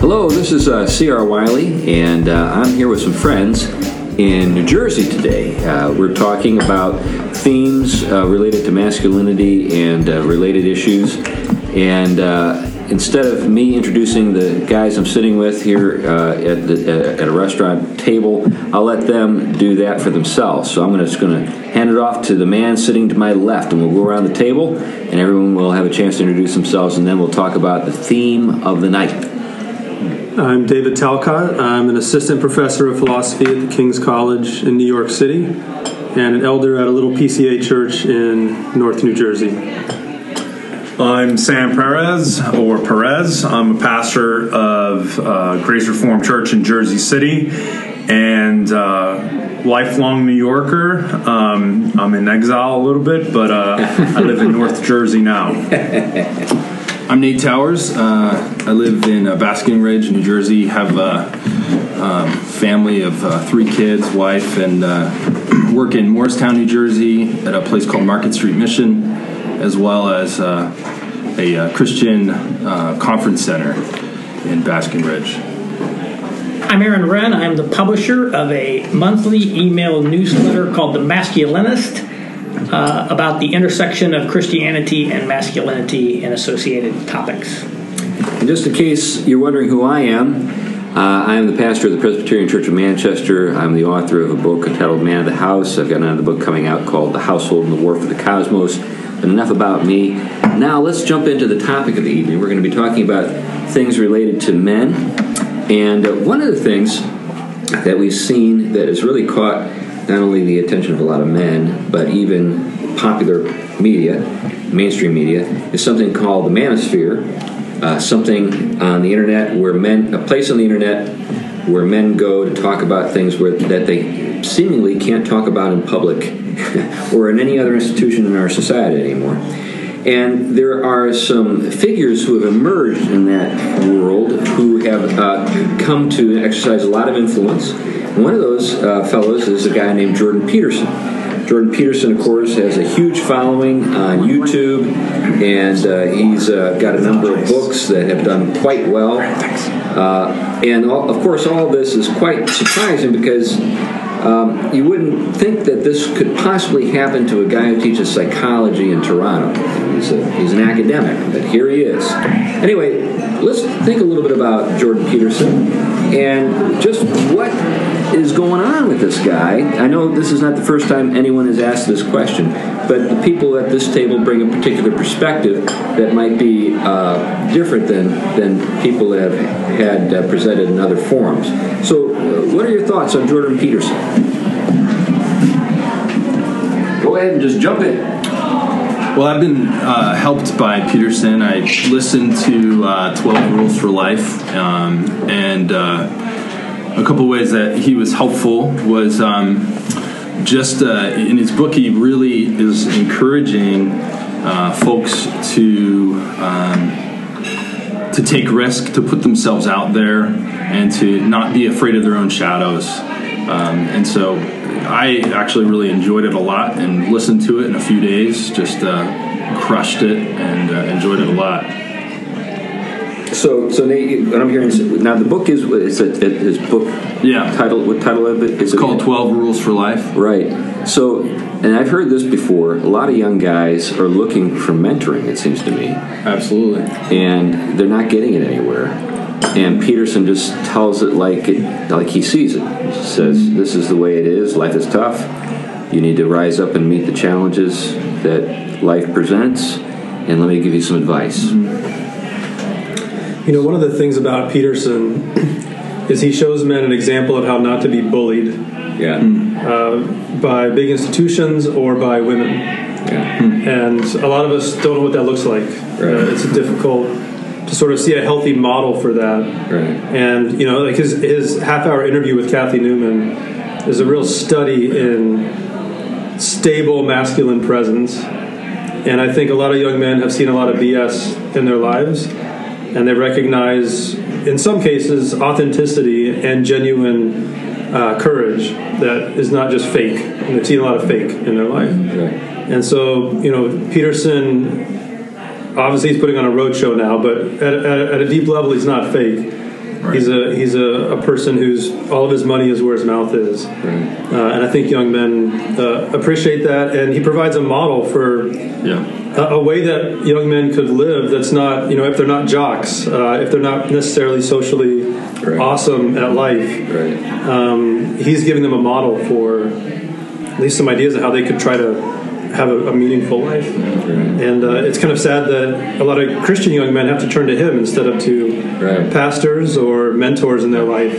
Hello, this is uh, C.R. Wiley, and uh, I'm here with some friends in New Jersey today. Uh, we're talking about themes uh, related to masculinity and uh, related issues. And uh, instead of me introducing the guys I'm sitting with here at, the, at a restaurant table, I'll let them do that for themselves. So I'm just going to hand it off to the man sitting to my left, and we'll go around the table, and everyone will have a chance to introduce themselves, and then we'll talk about the theme of the night. I'm David Talcott. I'm an assistant professor of philosophy at the King's College in New York City and an elder at a little PCA church in North New Jersey. I'm Sam Perez, or Perez. I'm a pastor of uh, Grace Reformed Church in Jersey City and uh, lifelong New Yorker. Um, I'm in exile a little bit, but uh, I live in North Jersey now. I'm Nate Towers. Uh, I live in uh, Basking Ridge, New Jersey. Have a um, family of uh, three kids, wife, and uh, work in Morristown, New Jersey, at a place called Market Street Mission, as well as uh, a uh, Christian uh, conference center in Basking Ridge. I'm Aaron Renn. I'm the publisher of a monthly email newsletter called The Masculinist uh, about the intersection of Christianity and masculinity and associated topics. And just in case you're wondering who I am, uh, I am the pastor of the Presbyterian Church of Manchester. I'm the author of a book entitled Man of the House. I've got another book coming out called The Household and the War for the Cosmos. But enough about me. Now let's jump into the topic of the evening. We're going to be talking about things related to men. And uh, one of the things that we've seen that has really caught not only the attention of a lot of men, but even popular media, mainstream media, is something called the manosphere. Uh, something on the internet where men, a place on the internet where men go to talk about things where, that they seemingly can't talk about in public or in any other institution in our society anymore. And there are some figures who have emerged in that world who have uh, come to exercise a lot of influence. One of those uh, fellows is a guy named Jordan Peterson. Jordan Peterson, of course, has a huge following on YouTube, and uh, he's uh, got a number of books that have done quite well. Uh, and all, of course, all of this is quite surprising because um, you wouldn't think that this could possibly happen to a guy who teaches psychology in Toronto. He's, a, he's an academic, but here he is. Anyway, let's think a little bit about Jordan Peterson and just what is going on with this guy. I know this is not the first time anyone has asked this question, but the people at this table bring a particular perspective that might be uh, different than, than people that have had uh, presented in other forums. So, uh, what are your thoughts on Jordan Peterson? Go ahead and just jump in. Well, I've been uh, helped by Peterson. I listened to uh, 12 Rules for Life, um, and uh, a couple ways that he was helpful was um, just uh, in his book, he really is encouraging uh, folks to. Um, to take risk, to put themselves out there, and to not be afraid of their own shadows. Um, and so I actually really enjoyed it a lot and listened to it in a few days. Just uh, crushed it and uh, enjoyed it a lot. So, so Nate, what I'm hearing is now the book is is it, it, his book Yeah. title. What title of it is It's called 12 Rules for Life. Right. So, and I've heard this before. A lot of young guys are looking for mentoring. It seems to me, Absolutely. and they're not getting it anywhere. And Peterson just tells it like it, like he sees it. He says, "This is the way it is. Life is tough. You need to rise up and meet the challenges that life presents." And let me give you some advice. Mm-hmm. You know, one of the things about Peterson is he shows men an example of how not to be bullied Yeah. uh, by big institutions or by women. Yeah. And a lot of us don't know what that looks like. Uh, it's difficult to sort of see a healthy model for that. Right. And you know, like his his half hour interview with Cathy Newman is a real study in stable masculine presence. And I think a lot of young men have seen a lot of BS in their lives, and they recognize, in some cases, authenticity and genuine uh, courage that is not just fake. And they've seen a lot of fake in their life. Right. And so, you know, Peterson, obviously he's putting on a road show now, but at, at, at a deep level, he's not fake. He's a he's a, a person who's all of his money is where his mouth is, uh, and I think young men uh, appreciate that. And he provides a model for Yeah. A, a way that young men could live. That's not you know if they're not jocks, uh, if they're not necessarily socially Right. awesome at life. Right. Um, he's giving them a model for at least some ideas of how they could try to have a, a meaningful life. And uh, it's kind of sad that a lot of Christian young men have to turn to him instead of to Right. pastors or mentors in their life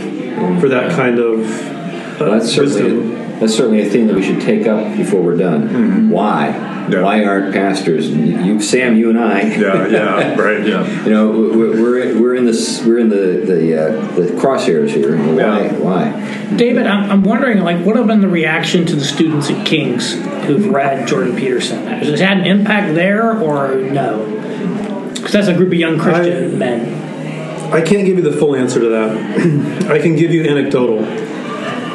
for that kind of uh, Well, that's certainly. That's certainly a theme that we should take up before we're done. Why? Yeah. Why aren't pastors? You, Sam, you and I. Yeah, yeah, right. Yeah. You know, we're we're, we're in this we're in the the uh, the crosshairs here. Why? Yeah. Why? David, I'm, I'm wondering, like, what have been the reaction to the students at King's who've read Jordan Peterson? Has it had an impact there, or no? Because that's a group of young Christian I- men. I can't give you the full answer to that. I can give you anecdotal.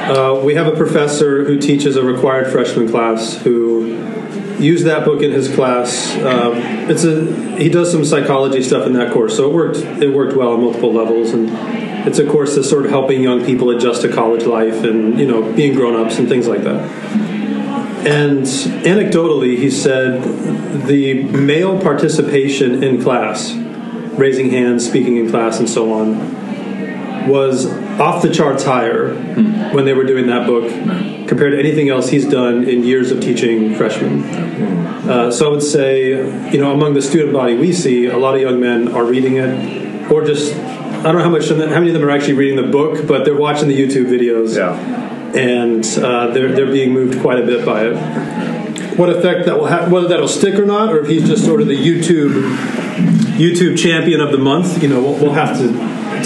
Uh, we have a professor who teaches a required freshman class who used that book in his class. Um, it's a he does some psychology stuff in that course, so it worked. It worked well on multiple levels, and it's a course that's sort of helping young people adjust to college life and you know being grown ups and things like that. And anecdotally, he said the male participation in class, raising hands, speaking in class, and so on, was off the charts higher when they were doing that book compared to anything else he's done in years of teaching freshmen. Uh, so I would say, you know, among the student body we see, a lot of young men are reading it, or just I don't know how much, how many of them are actually reading the book, but they're watching the YouTube videos Yeah. and uh, they're they're being moved quite a bit by it. What effect that will have, whether that'll stick or not, or if he's just sort of the YouTube YouTube champion of the month, you know, we'll, we'll have to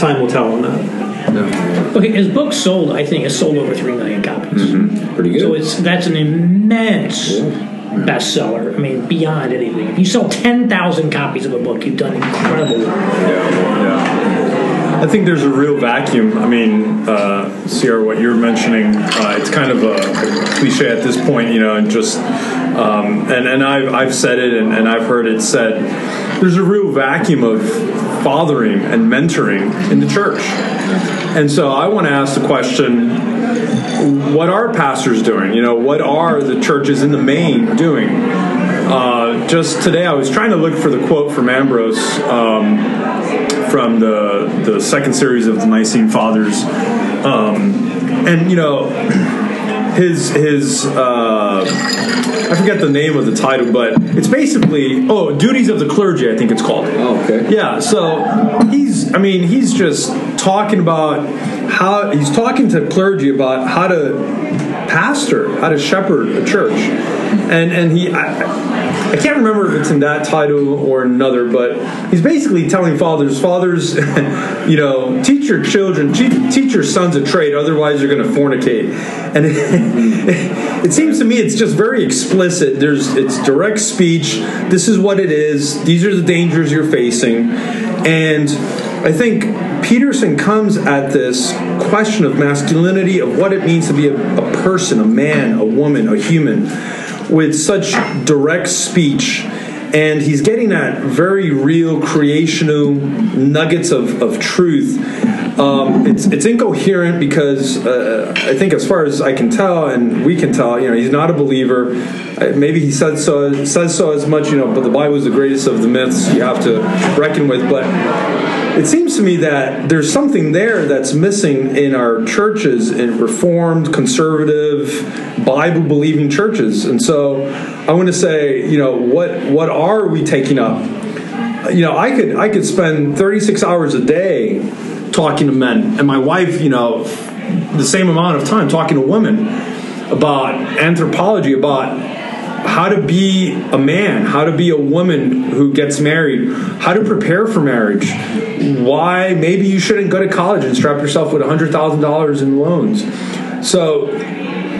time will tell on that. Okay, his book sold, I think, it sold over 3 million copies. Pretty good. So it's that's an immense bestseller. I mean, beyond anything. If you sell 10,000 copies of a book, you've done incredible work. Yeah, yeah. I think there's a real vacuum. I mean, uh, C.R., what you're mentioning, uh, it's kind of a, cliche at this point, you know, and just, um, and, and I've, I've said it and, and I've heard it said, there's a real vacuum of fathering and mentoring in the church. And so I want to ask the question what are pastors doing? You know, what are the churches in the main doing? Uh, just today, I was trying to look for the quote from Ambrose um, from the the second series of the Nicene Fathers, um, and you know, his his uh, I forget the name of the title, but it's basically oh, duties of the clergy. I think it's called. Oh, okay. Yeah, so he's, I mean, he's just talking about how, he's talking to clergy about how to pastor, how to shepherd a church. And, and he, I, I can't remember if it's in that title or another, but he's basically telling fathers, fathers, you know, teach your children, teach, your sons a trade, otherwise you're going to fornicate. And it, it seems to me it's just very explicit. There's, it's direct speech. This is what it is. These are the dangers you're facing. And I think Peterson comes at this question of masculinity, of what it means to be a, a person, a man, a woman, a human, with such direct speech. And he's getting at very real creational nuggets of, of truth. Um, it's, it's incoherent because uh, I think, as far as I can tell, and we can tell, you know, he's not a believer. Uh, Maybe he says so, says so as much, you know, but the Bible is the greatest of the myths you have to reckon with. But it seems to me that there's something there that's missing in our churches, in Reformed, conservative, Bible believing churches. And so I want to say, you know, what what are we taking up? You know, I could I could spend 36 hours a day talking to men, and my wife, you know, the same amount of time talking to women about anthropology, about how to be a man, how to be a woman who gets married, how to prepare for marriage, why maybe you shouldn't go to college and strap yourself with $100,000 in loans. So,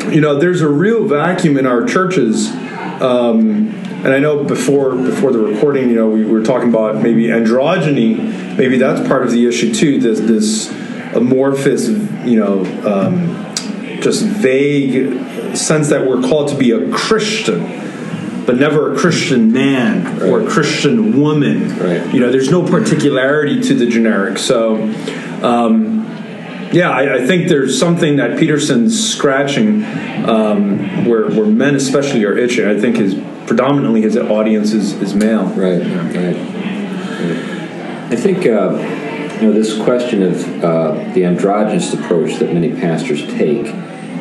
you know, there's a real vacuum in our churches. Um, and I know before before the recording, you know, we were talking about maybe androgyny. Maybe that's part of the issue too. This this amorphous, you know, um, just vague sense that we're called to be a Christian. but never a Christian man or a Christian woman. Right. You know, there's no particularity to the generic. So, um, yeah, I, I think there's something that Peterson's scratching um, where, where men especially are itching. I think his predominantly his audience is, is male. Right, right. I think uh, you know this question of uh, the androgynous approach that many pastors take.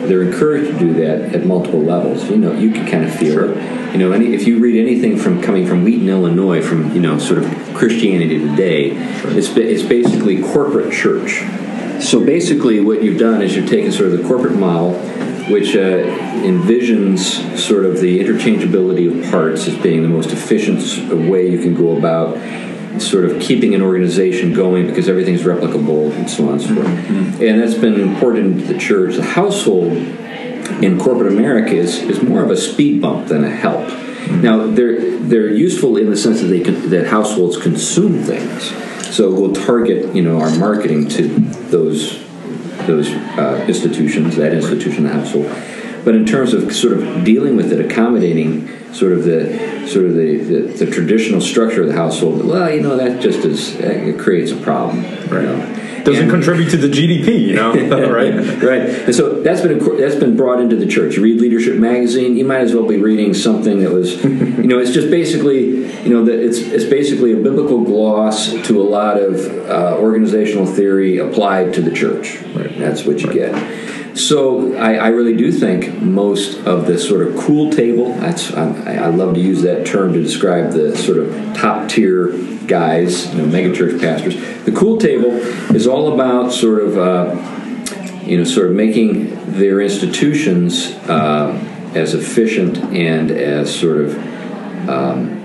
They're encouraged to do that at multiple levels. You know, you can kind of feel it. You know, any, if you read anything from coming from Wheaton, Illinois, from you know, sort of Christianity today, it's it's basically corporate church. So basically, what you've done is you've taken sort of the corporate model, which uh, envisions sort of the interchangeability of parts as being the most efficient way you can go about sort of keeping an organization going because everything's replicable and so on and so forth. And that's been important to the church. The household in corporate America is, is more of a speed bump than a help. Now they're they're useful in the sense that they can, that households consume things. So we'll target you know our marketing to those those uh, institutions, that institution, the household. But in terms of sort of dealing with it, accommodating sort of the sort of the, the, the traditional structure of the household, well, you know that just is it creates a problem. Right. You know? Doesn't And- contribute to the GDP, you know, right? right. And so that's been that's been brought into the church. You read Leadership magazine, you might as well be reading something that was, you know, it's just basically, you know, that it's it's basically a biblical gloss to a lot of uh, organizational theory applied to the church. Right. That's what you get. So I, I really do think most of the sort of cool table. That's I, I love to use that term to describe the sort of top tier guys, you know, megachurch pastors. The cool table is all about sort of, uh, you know, sort of making their institutions uh, as efficient and as sort of um,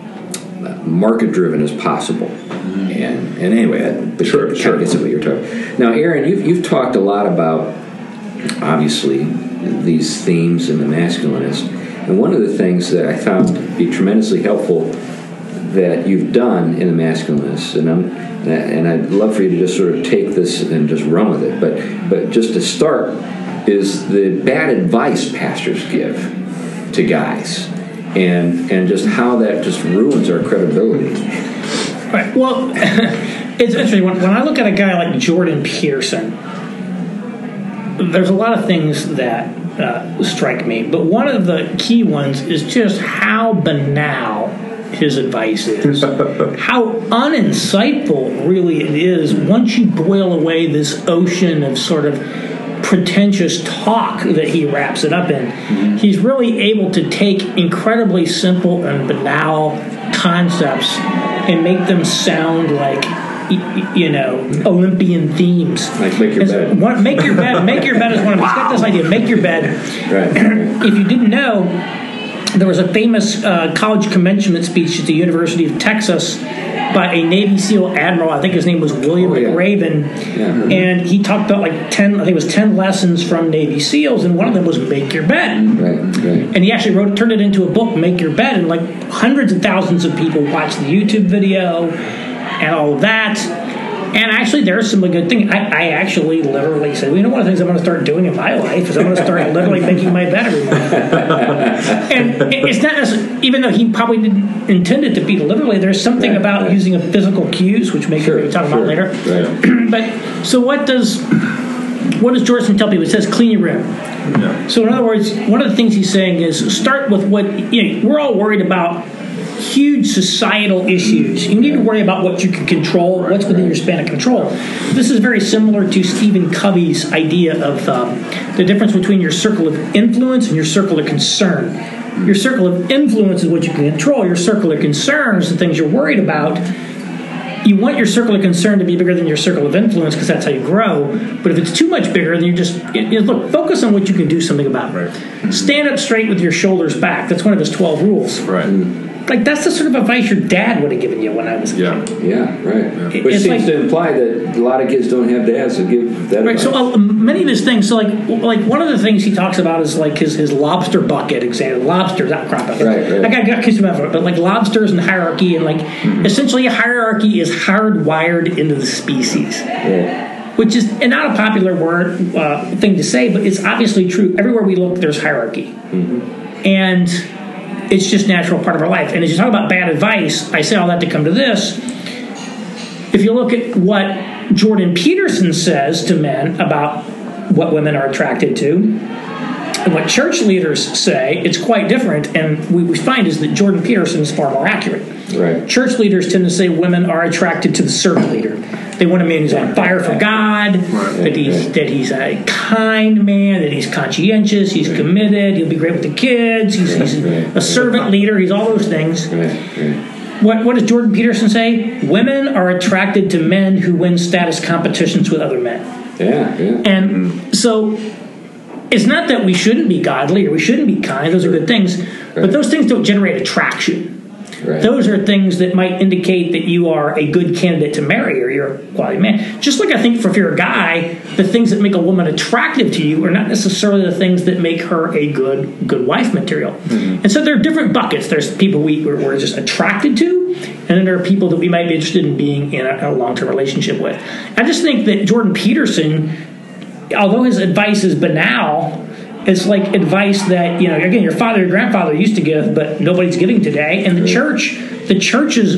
market driven as possible. And, and anyway, I, but Sure, sure. at what you're talking. Now, Aaron, you've, you've talked a lot about obviously these themes in the masculinist, and one of the things that I found to be tremendously helpful that you've done in the masculinist, and I'm and I'd love for you to just sort of take this and just run with it. But but just to start is the bad advice pastors give to guys, and and just how that just ruins our credibility. Right. Well, it's interesting. When, when I look at a guy like Jordan Peterson, there's a lot of things that uh, strike me, but one of the key ones is just how banal his advice is. how uninsightful, really, it is once you boil away this ocean of sort of pretentious talk that he wraps it up in. He's really able to take incredibly simple and banal concepts and make them sound like you know Olympian themes. Like make your bed. one- make your bed. Make your bed is one of. them. He's got this idea. Make your bed. Right. If you didn't know, there was a famous uh, college commencement speech at the University of Texas by a Navy SEAL admiral. I think his name was William Oh, yeah. McRaven, Yeah. and he talked about like ten. I think it was ten lessons from Navy SEAls, and one of them was make your bed. Right. Right. And he actually wrote, turned it into a book, Make Your Bed, and like hundreds of thousands of people watched the YouTube video and all that. And actually, there's some good thing. I, I actually literally said, well, you know, one of the things I'm going to start doing in my life is I'm going to start literally making my bed every morning. and it's not, as, even though he probably didn't intend it to be literally, there's something Right, about right. using a physical cues, which maybe Sure, we'll talk sure. about later. Right. but so what does what does Jordan tell people? It says clean your room. So in other words, one of the things he's saying is start with what you know. We're all worried about huge societal issues. You need to worry about what you can control, what's within your span of control. This is very similar to Stephen Covey's idea of um, the difference between your circle of influence and your circle of concern. Your circle of influence is what you can control. Your circle of concern is the things you're worried about you want your circle of concern to be bigger than your circle of influence because that's how you grow. But if it's too much bigger, then just you know, look. Focus on what you can do something about. Stand up straight with your shoulders back. That's one of his twelve rules. Right. Like that's the sort of advice your dad would have given you when I was a Yeah. Yeah, right. Which It's seems like- to imply that a lot of kids don't have dads to give that advice. Right. So uh, many of his things. So like like one of the things he talks about is like his, his lobster bucket example. Lobsters, not crop bucket. Right, right. I got got confused about it, but like lobsters and hierarchy and like essentially a hierarchy is hardwired into the species. Yeah. which is and not a popular word uh, thing to say, but it's obviously true. Everywhere we look, there's hierarchy, and it's just natural part of our life. And as you talk about bad advice, I say all that to come to this. If you look at what Jordan Peterson says to men about what women are attracted to, and what church leaders say, it's quite different. And what we find is that Jordan Peterson is far more accurate. Right. Church leaders tend to say women are attracted to the servant leader. They want a man who's on fire for God, that he's that he's a kind man, that he's conscientious, he's committed, he'll be great with the kids, he's, he's a servant leader, he's all those things. What, what does Jordan Peterson say? Women are attracted to men who win status competitions with other men. Yeah, yeah. And mm-hmm. so it's not that we shouldn't be godly or we shouldn't be kind, those are good things, but those things don't generate attraction. Right. Those are things that might indicate that you are a good candidate to marry or you're a quality man. Just like I think for if you're a guy, the things that make a woman attractive to you are not necessarily the things that make her a good good wife material. Mm-hmm. And so there are different buckets. There's people we, we're, we're just attracted to, and then there are people that we might be interested in being in a, a long term relationship with. I just think that Jordan Peterson, although his advice is banal, it's like advice that you know again your father your grandfather used to give but nobody's giving today. And the church the church's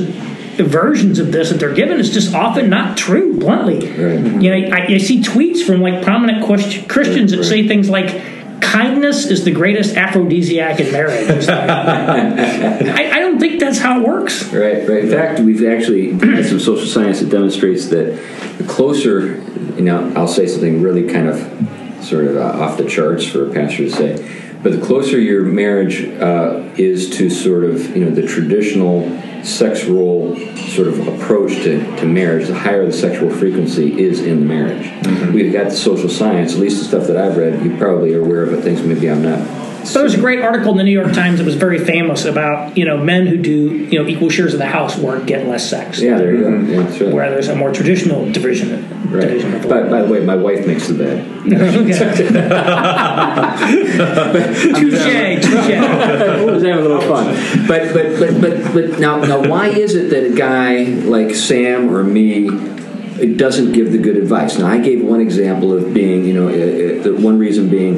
versions of this that they're given is just often not true bluntly. You know I, I see tweets from like prominent christians that say things like kindness is the greatest aphrodisiac in marriage. Like, I, I don't think that's how it works. Right, right. In fact, we've actually had some social science that demonstrates that the closer, you know, I'll say something really kind of sort of uh, off the charts for a pastor to say, but the closer your marriage uh, is to sort of, you know, the traditional sex role sort of approach to, to marriage, the higher the sexual frequency is in the marriage. We've got the social science, at least the stuff that I've read, you probably are aware of, but things maybe I'm not. So there was a great article in the New York Times that was very famous about you know men who do you know equal shares of the housework get less sex. Yeah, there you go. Mm-hmm. Yeah, that's right. Where there's a more traditional division. Right. division of the By, by the way, my wife makes the bed. Touche, touche. I was having a little fun. But but but but but now now why is it that a guy like Sam or me it doesn't give the good advice? Now I gave one example of being you know uh, uh, the one reason being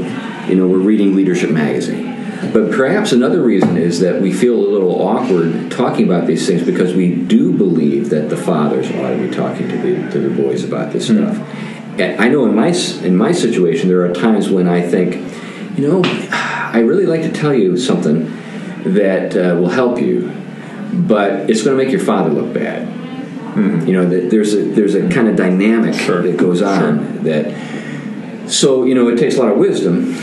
you know we're reading Leadership magazine. But perhaps another reason is that we feel a little awkward talking about these things because we do believe that the fathers ought to be talking to the to the boys about this stuff. And I know in my in my situation there are times when I think, you know, I really like to tell you something that uh, will help you, but it's going to make your father look bad. You know, that there's a there's a kind of dynamic that goes on that. So you know, it takes a lot of wisdom,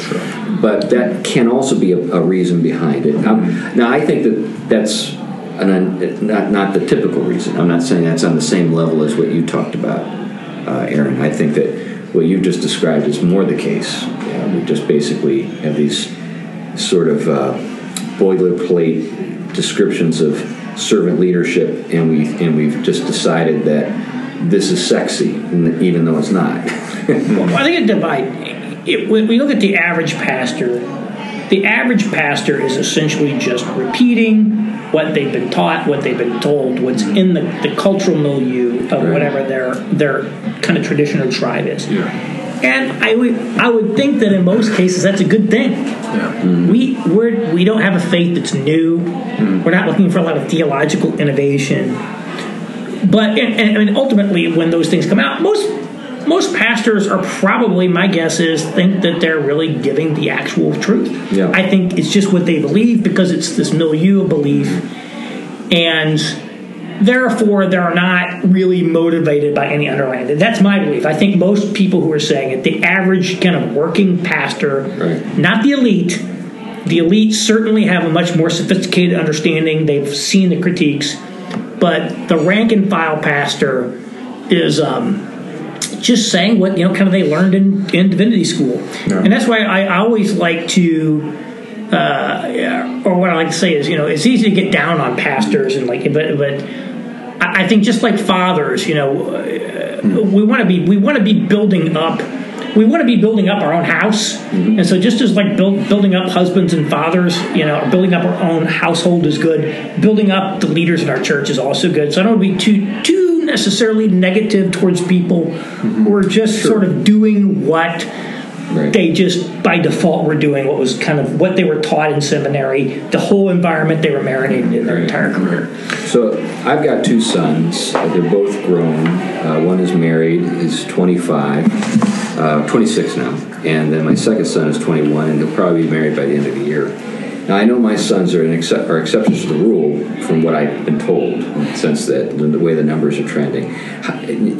but that can also be a, a reason behind it. Um, now, I think that that's an, not not the typical reason. I'm not saying that's on the same level as what you talked about, uh, Aaron. I think that what you just described is more the case. Yeah, we just basically have these sort of uh, boilerplate descriptions of servant leadership, and we and we've just decided that this is sexy, even though it's not. Well, I think it divide. It, when we look at the average pastor, the average pastor is essentially just repeating what they've been taught, what they've been told, what's in the, the cultural milieu of Right. whatever their their kind of tradition or tribe is. Yeah. And I would I would think that in most cases that's a good thing. Yeah. We we're, we don't have a faith that's new. Hmm. We're not looking for a lot of theological innovation. But and, and, ultimately, when those things come out, most most pastors are probably my guess is think that they're really giving the actual truth. Yeah. I think it's just what they believe because it's this milieu of belief, and therefore they're not really motivated by any underlying. That's my belief. I think most people who are saying it, the average kind of working pastor, Right. not the elite. The elite certainly have a much more sophisticated understanding. They've seen the critiques, but the rank and file pastor is um, just saying what you know, kind of they learned in, in divinity school, and that's why I always like to. Uh, yeah, or what I like to say is, you know, it's easy to get down on pastors and like, but but I think just like fathers, you know, uh, we want to be we want to be building up. We want to be building up our own house, and so just as like build, building up husbands and fathers, you know, building up our own household is good. Building up the leaders in our church is also good. So I don't want to be too too necessarily negative towards people who are just sort of doing what Right. They just by default were doing what was kind of what they were taught in seminary. The whole environment they were marinated in their entire career. So I've got two sons. Uh, They're both grown. Uh, one is married, is 25, uh, 26 now, and then my second son is 21, and he'll probably be married by the end of the year. Now I know my sons are, an excep are exceptions to the rule from what I've been told, in the sense that the, the way the numbers are trending.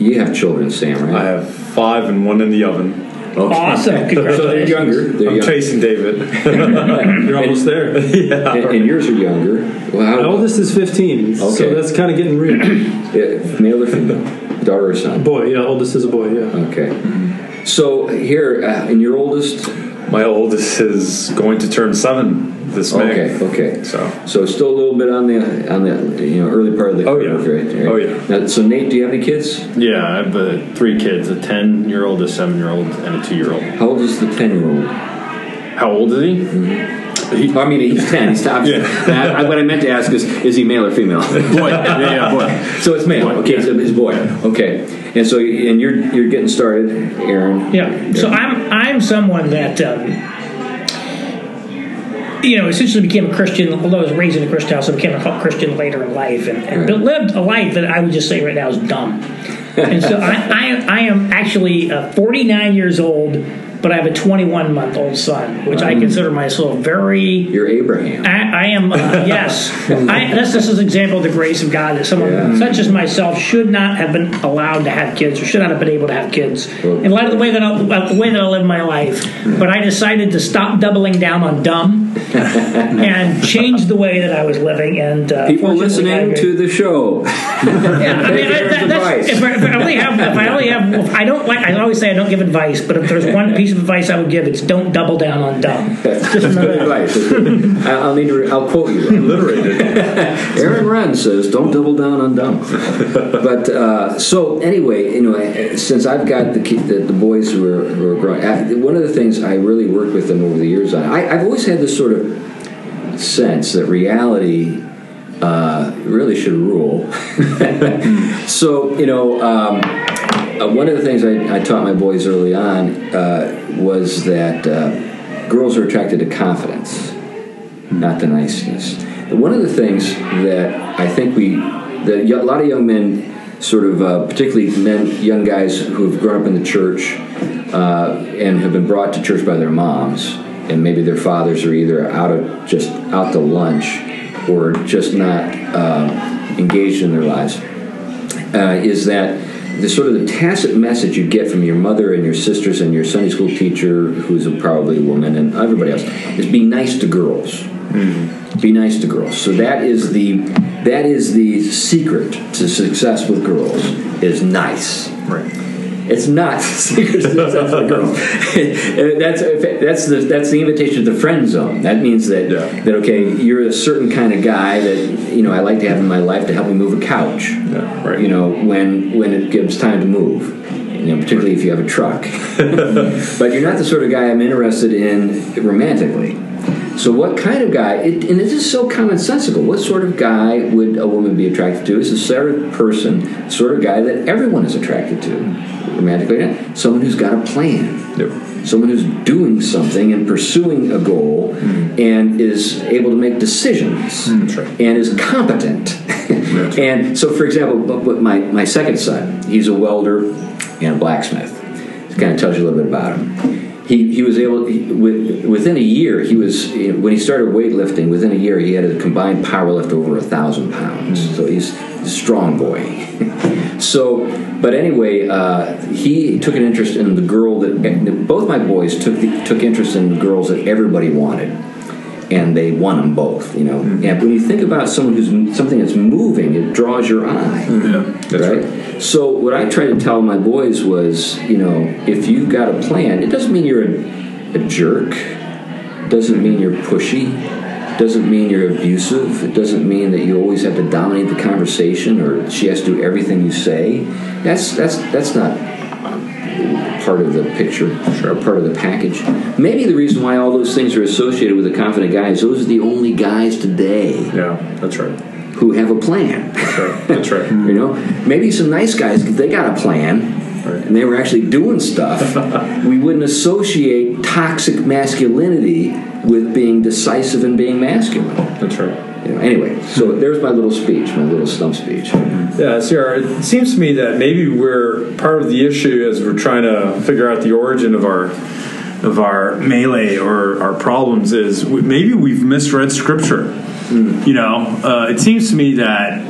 You have children, Sam, right? I have five and one in the oven. Okay. Awesome! So they're younger. They're I'm younger. chasing David. You're almost there. and, and yours are younger. Well, how, My oldest is 15, so that's kind of getting real. Yeah, male or female? Daughter or son? boy, yeah, oldest is a boy, yeah. Okay. So here, uh, and your oldest? My oldest is going to turn seven this May. Okay, okay. So So still a little bit on the on the you know early part of the Oh, curve, yeah. right? right? Oh, yeah. Now, so Nate, do you have any kids? Yeah, I have uh, three kids: a ten-year-old, a seven-year-old, and a two-year-old. How old is the ten year old? How old is he? I mean, he's ten. He's top. I, I- what I meant to ask is, is he male or female? Boy, yeah, yeah, boy. so it's male. Boy, Okay, yeah. so it's boy. Okay, and so and you're you're getting started, Aaron. Yeah. So I'm I'm someone that um, you know essentially became a Christian. Although I was raised in a Christian house, I became a Christian later in life, and, and Right. lived a life that I would just say right now is dumb. and so I, I I am actually uh, 49 years old, but I have a 21 month old son, which I consider myself very You're Abraham. I, I am, uh, yes. I, that's just an example of the grace of God that someone Yeah. such as myself should not have been allowed to have kids or should not have been able to have kids in light of the way that I, uh, the way that I live my life. But I decided to stop doubling down on dumb and change the way that I I was living. And uh, People listening to the show. yeah, I mean, I- that- that's- if, I, if I only have, if I only have, if I don't like. I always say I don't give advice, but if there's one piece of advice I would give, it's don't double down on dumb. That's Just good another- advice. I- I'll need to. I'll quote you. Alliterated. Aaron Renn says, "Don't double down on dumb." but uh, so anyway, you know, since I've got the ki- the, the boys who are, who are growing, one of the things I really worked with them over the years on, I, I've always had this sort of sense that reality uh, really should rule. so you know. Um, uh, one of the things I, I taught my boys early on uh, was that uh, girls are attracted to confidence, not to niceness. One of the things that I think we, that a lot of young men, sort of, uh, particularly men, young guys who have grown up in the church and have been brought to church by their moms, and maybe their fathers are either out of just out to lunch or just not uh, engaged in their lives uh, is that the sort of the tacit message you get from your mother and your sisters and your Sunday school teacher, who's a, probably a woman, and everybody else, is be nice to girls. Be nice to girls. So that is the that is the secret to success with girls is nice. Right. It's not the secret to success with girls. that's that's the that's the invitation to the friend zone. That means that Yeah. that okay, you're a certain kind of guy that you know I like to have in my life to help me move a couch. Yeah, right. You know when when it gives time to move. You know, particularly if you have a truck. but you're not the sort of guy I'm interested in romantically. So, what kind of guy? It, and is so commonsensical. What sort of guy would a woman be attracted to? Is the sort of person, sort of guy that everyone is attracted to romantically. Someone who's got a plan Yep. someone who's doing something and pursuing a goal mm-hmm. and is able to make decisions mm, That's right. and is competent. and so, for example, my, my second son, he's a welder and a blacksmith. It kind of tells you a little bit about him. He, he was able, he, with, within a year, he was, you know, when he started weightlifting, within a year, he had a combined power lift over a thousand pounds. So he's a strong boy. So, but anyway, uh, he took an interest in the girl that both my boys took the, took interest in the girls that everybody wanted, and they won them both. You know, mm-hmm. and when you think about someone who's something that's moving, it draws your eye. Mm-hmm. Yeah. That's right? right. So what I tried to tell my boys was, you know, if you've got a plan, it doesn't mean you're a, a jerk. Doesn't mean you're pushy. Doesn't mean you're abusive. It doesn't mean that you always have to dominate the conversation or she has to do everything you say. That's that's that's not part of the picture or part of the package. Maybe the reason why all those things are associated with a confident guy is those are the only guys today Yeah. That's right. who have a plan. That's right. That's right. You know, maybe some nice guys they got a plan, and they were actually doing stuff, we wouldn't associate toxic masculinity with being decisive and being masculine. That's right. You know, anyway, so there's my little speech, my little stump speech. Yeah, C.R., it seems to me that maybe we're part of the issue as we're trying to figure out the origin of our of our melee or our problems is we- maybe we've misread scripture. You know, uh, it seems to me that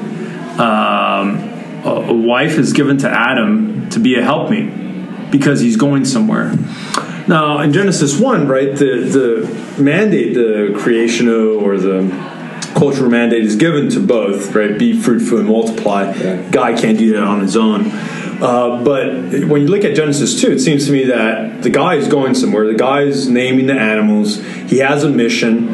um, a, a wife is given to Adam to be a helpmeet because he's going somewhere. Now, in Genesis 1, right, the, the mandate, the creational or the cultural mandate is given to both, right? Be fruitful and multiply. Yeah. Guy can't do that on his own. Uh, but when you look at Genesis 2, it seems to me that the guy is going somewhere. The guy is naming the animals. He has a mission.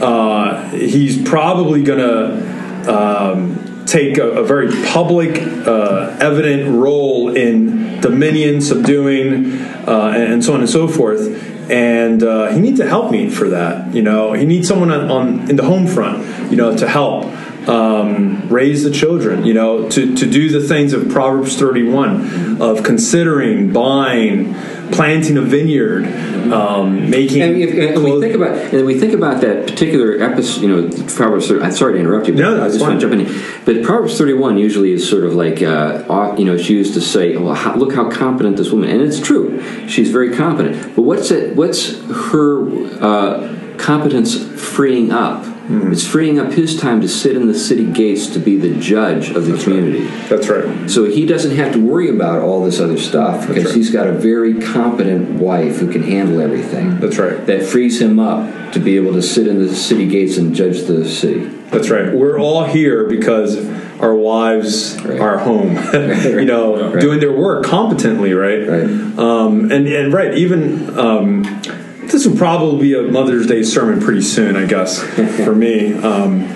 Uh, he's probably going to um, take a, a very public, uh, evident role in dominion, subduing, uh, and, and so on and so forth. And uh, he needs a helpmeet for that. You know, he needs someone on, on in the home front. You know, to help um, raise the children. You know, to to do the things of Proverbs thirty one of considering, buying, planting a vineyard, um, making. And, if, and we think about and we think about that particular episode, you know, Proverbs. I'm sorry to interrupt you. But No, I just want to jump in. But Proverbs 31 usually is sort of like, uh, you know, it's used to say, "Well, how, look how competent this woman," and it's true. She's very competent. But what's it? What's her uh, competence freeing up? Hmm. It's freeing up his time to sit in the city gates to be the judge of the community. That's right. So he doesn't have to worry about all this other stuff because right. he's got a very competent wife who can handle everything. That's right. That frees him up to be able to sit in the city gates and judge the city. That's right. We're all here because our wives Right. are home, you know, Right. doing their work competently, right? Right. Um, and and right, even um, this will probably be a Mother's Day sermon pretty soon, I guess, for me. Um,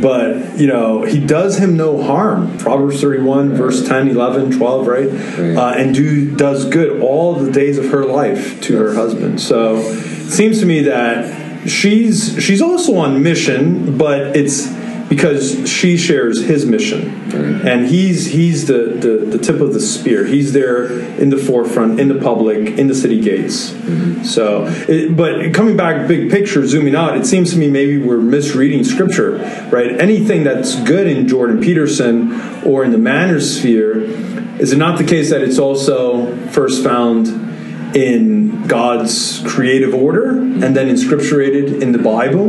but you know he does him no harm proverbs 31 verse 10 11 12 right, Right. Uh, and do does good all the days of her life to her husband so it seems to me that she's she's also on mission but it's because she shares his mission. And he's he's the, the the tip of the spear. He's there in the forefront in the public in the city gates. Mm-hmm. So it, but coming back big picture zooming out it seems to me maybe we're misreading scripture right? Anything that's good in jordan peterson or in the manosphere is it not the case that it's also first found in God's creative order and then inscripturated in the Bible,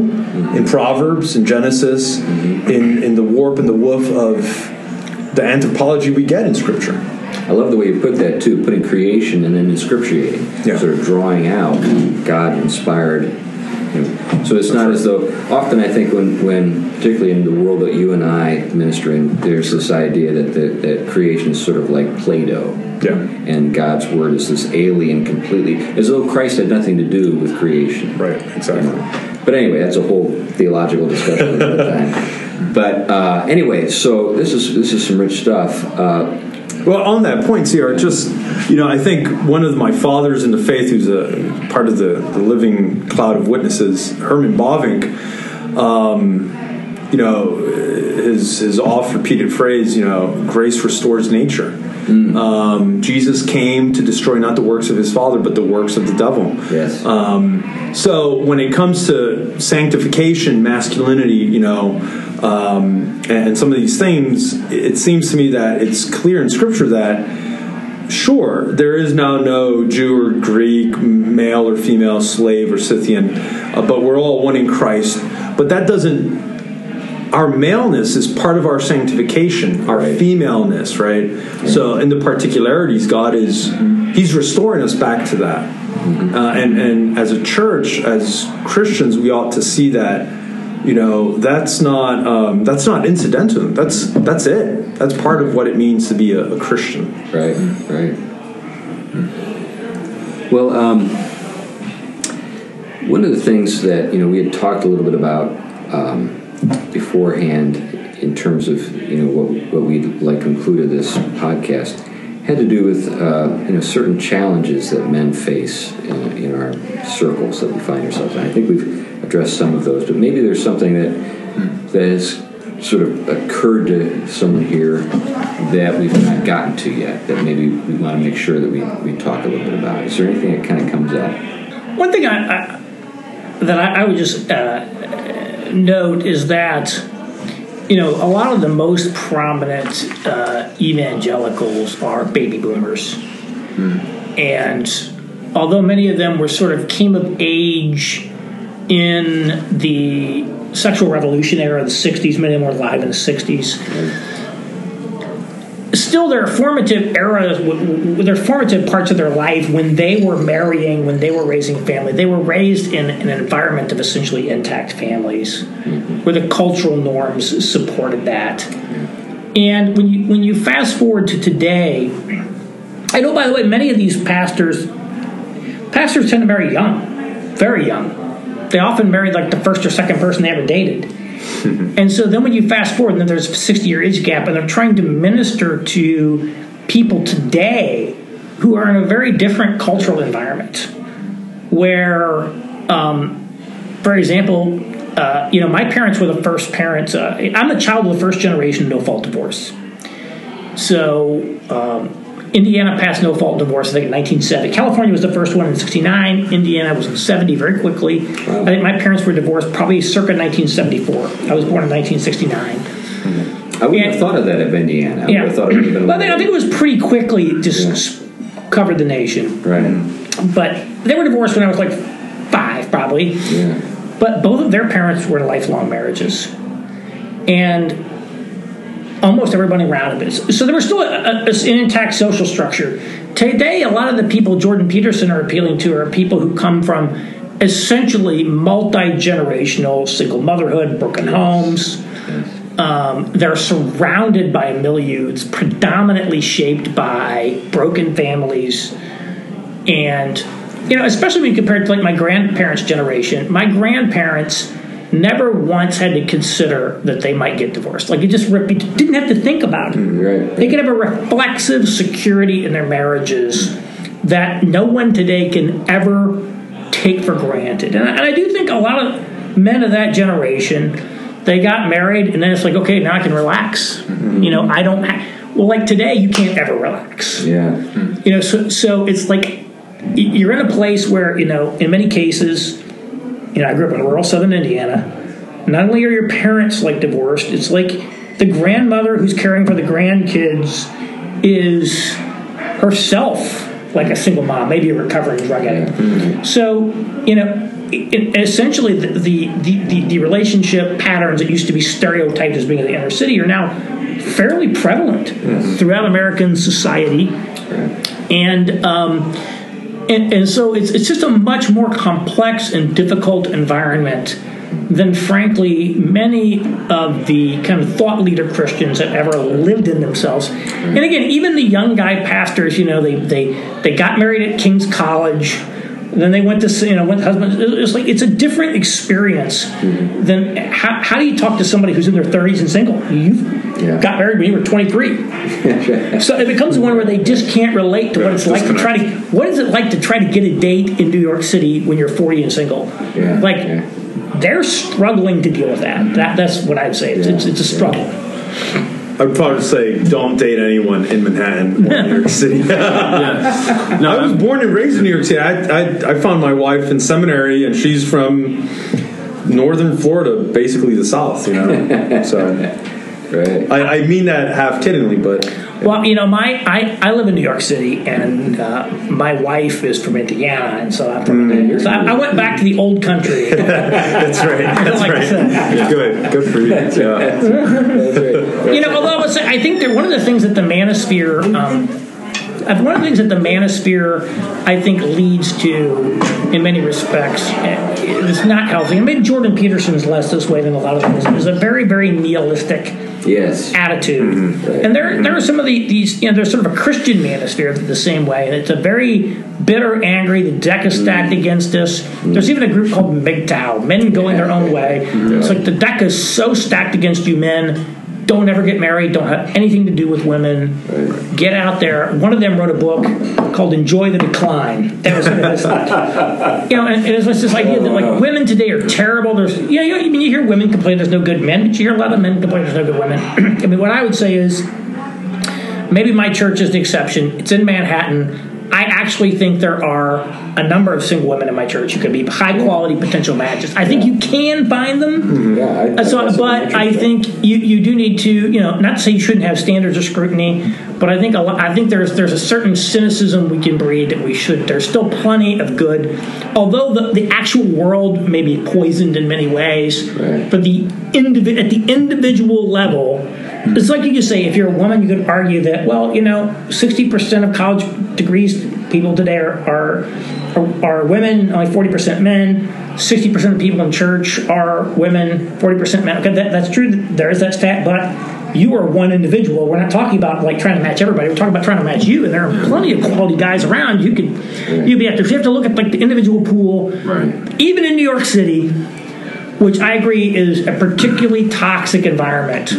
in Proverbs, in Genesis, in, in the warp and the woof of the anthropology we get in Scripture. I love the way you put that too, putting creation and then inscripturating, Yeah. sort of drawing out God inspired. You know. So it's not as though often I think when, when particularly in the world that you and I minister in, there's this idea that the, that creation is sort of like Play-Doh. Yeah. And God's word is this alien completely, as though Christ had nothing to do with creation. Right, exactly. But anyway, that's a whole theological discussion another time. But uh, anyway, so this is this is some rich stuff. Uh, Well, on that point, CR, just, you know, I think one of my fathers in the faith, who's a part of the, the living cloud of witnesses, Herman Bavinck, um, you know, his, his oft repeated phrase, you know, grace restores nature. Um, Jesus came to destroy not the works of his father, but the works of the devil. Yes. Um, so when it comes to sanctification, masculinity, you know, um, and some of these things, it seems to me that it's clear in Scripture that sure there is now no Jew or Greek, male or female, slave or Scythian, uh, but we're all one in Christ. But that doesn't. Our maleness is part of our sanctification, our Right. femaleness, right? So, in the particularities, God is He's restoring us back to that. Uh, and and as a church, as Christians, we ought to see that. You know, that's not um, that's not incidental. That's that's it. That's part of what it means to be a, a Christian. Right, right. Well, um, one of the things that you know we had talked a little bit about um, beforehand in terms of you know what what we'd like concluded this podcast had to do with uh, you know certain challenges that men face in, in our circles that we find ourselves in. I think we've addressed some of those, but maybe there's something that that has sort of occurred to someone here that we've not gotten to yet that maybe we want to make sure that we, we talk a little bit about? Is there anything that kind of comes up? One thing I, I that I, I would just uh, note is that you know a lot of the most prominent uh, evangelicals are baby boomers, and although many of them were sort of came of age in the sexual revolution era of the 60s, many of them were alive in the 60s. Still, there are formative eras, there are formative parts of their life when they were marrying, when they were raising family. They were raised in, in an environment of essentially intact families, mm-hmm. where the cultural norms supported that. And when you when you fast forward to today, I know by the way, many of these pastors pastors tend to marry young, very young. They often marry like the first or second person they ever dated. and so then when you fast forward, and then there's a 60 year age gap, and they're trying to minister to people today who are in a very different cultural environment where, um, for example, uh, you know, my parents were the first parents. Uh, I'm the child of the first generation no fault divorce. So um, Indiana passed no fault divorce, I think, in 1970. California was the first one in 69. Indiana was in 70 very quickly. Wow. I think my parents were divorced probably circa 1974. I was born in 1969. Hmm. I wouldn't and, have thought of that of Indiana. I yeah. thought of it would have been well, I think it was pretty quickly just yeah. covered the nation. Right. But they were divorced when I was like five, probably. Yeah. But both of their parents were in lifelong marriages. And almost everybody around it. So there was still a, a, an intact social structure. Today, a lot of the people Jordan Peterson are appealing to are people who come from essentially multi generational single motherhood, broken homes. Um, they're surrounded by a milieu that's predominantly shaped by broken families and you know especially when you compare it to like my grandparents generation my grandparents never once had to consider that they might get divorced. Like it just didn't have to think about it. Mm, right. They could have a reflexive security in their marriages that no one today can ever take for granted. And I, and I do think a lot of men of that generation they got married and then it's like okay now I can relax. Mm-hmm. You know I don't. Ha- well, like today you can't ever relax. Yeah. You know so so it's like you're in a place where you know in many cases you know, I grew up in rural southern Indiana. Not only are your parents like divorced, it's like the grandmother who's caring for the grandkids is herself like a single mom, maybe a recovering drug addict. Mm-hmm. So, you know, it, essentially the, the, the, the, relationship patterns that used to be stereotyped as being in the inner city are now fairly prevalent mm-hmm. throughout American society. And, um, and, and so it's, it's just a much more complex and difficult environment than, frankly, many of the kind of thought leader Christians have ever lived in themselves. And again, even the young guy pastors, you know, they, they, they got married at King's College then they went to you know went husband. It's like it's a different experience mm-hmm. than how, how do you talk to somebody who's in their 30s and single? You yeah. got married when you were 23, so it becomes one where they just can't relate to what it's like to try to. What is it like to try to get a date in New York City when you're 40 and single? Yeah. Like yeah. they're struggling to deal with that. That that's what I'd say. It's, it's, it's a struggle. I'd probably say don't date anyone in Manhattan or New York City. yeah. No, I was born and raised in New York City. I, I, I found my wife in seminary, and she's from northern Florida, basically the South. You know, so right. I, I mean that half kiddingly, but well, you know, my I, I live in New York City, and uh, my wife is from Indiana, and so I'm from. Mm, so I, I, went back to the old country. That's right. That's like right. Good. Good for you. That's yeah. right. You know, although I say, I think that one of the things that the Manosphere. Um, one of the things that the manosphere, I think, leads to, in many respects, is not healthy. And maybe Jordan Peterson is less this way than a lot of them. Is a very, very nihilistic yes. attitude. Mm-hmm. Right. And there, there are some of the, these, you know, there's sort of a Christian manosphere the same way. And it's a very bitter, angry, the deck is stacked mm-hmm. against us. Mm-hmm. There's even a group called MGTOW, men going yeah. their own way. It's like the deck is so stacked against you men don't ever get married. Don't have anything to do with women. Get out there. One of them wrote a book called "Enjoy the Decline." That was sort of his thought. You know, and, and it was this idea that like oh. women today are terrible. There's you know, you, know, I mean, you hear women complain there's no good men, but you hear a lot of men complain there's no good women. I mean, what I would say is maybe my church is the exception. It's in Manhattan. I actually think there are a number of single women in my church who could be high quality potential matches. I think you can find them. Yeah, I, So, but I think you, you do need to you know not to say you shouldn't have standards of scrutiny, but I think a lot, I think there's there's a certain cynicism we can breed that we should. There's still plenty of good, although the, the actual world may be poisoned in many ways. Right. But the individ at the individual level, it's like you could say if you're a woman, you could argue that well you know sixty percent of college degrees people today are are, are, women, only forty percent men. 60% of people in church are women, 40% men. Okay, that, that's true. There is that stat, but you are one individual. We're not talking about like trying to match everybody. We're talking about trying to match you, and there are plenty of quality guys around. You could, you'd be after. You have to look at like the individual pool. Right. Even in New York City, which I agree is a particularly toxic environment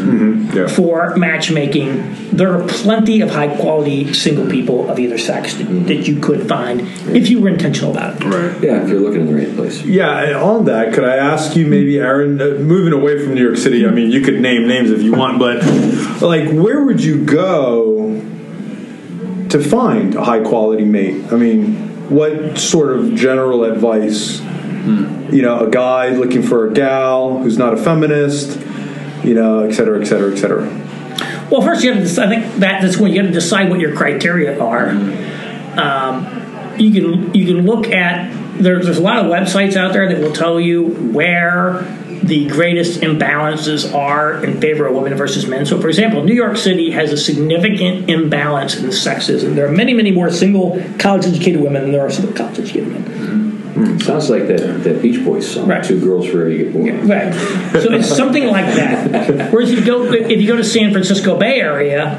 Yeah. for matchmaking, there are plenty of high quality single people of either sex that, that you could find if you were intentional about it. Right. yeah, if you're looking in the right place. Yeah, on that, could I ask you maybe, Aaron, uh, moving away from New York City? I mean, you could name names if you want, but like, where would you go to find a high quality mate? I mean, what sort of general advice? You know, a guy looking for a gal who's not a feminist, you know, et cetera, et cetera, et cetera. Well, first you have to. I think that that's when you have to decide what your criteria are. Um, you can you can look at there's there's a lot of websites out there that will tell you where the greatest imbalances are in favor of women versus men. So, for example, New York City has a significant imbalance in sexism. There are many, many more single college-educated women than there are single college-educated men. Sounds like that, that Beach Boys song, Right. Two Girls for You Boy. Born. Right. So it's something like that. Whereas if you go if you go to San Francisco Bay Area,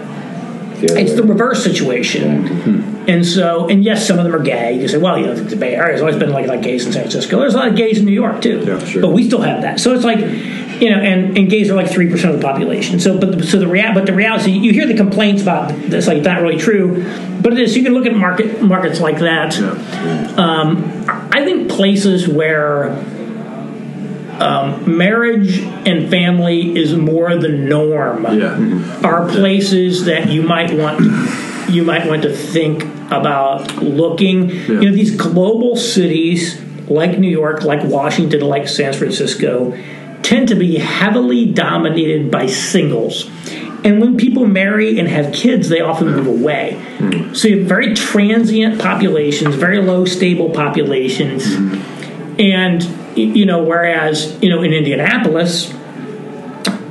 The it's the reverse situation. And so, and yes, some of them are gay. You say, well, you know, the Bay Area has always been like like gays in San Francisco. There's a lot of gays in New York too, Yeah, sure. but we still have that. So it's like, you know, and, and gays are like three percent of the population. So, but the, so the rea- but the reality, you hear the complaints about this, like not really true, but it is. You can look at market markets like that. Um, I think places where um, marriage and family is more the norm Yeah. are places that you might want you might want to think about looking. You know, these global cities like New York, like Washington, like San Francisco, tend to be heavily dominated by singles. And when people marry and have kids, they often move away. So you have very transient populations, very low stable populations. And, you know, whereas, you know, in Indianapolis,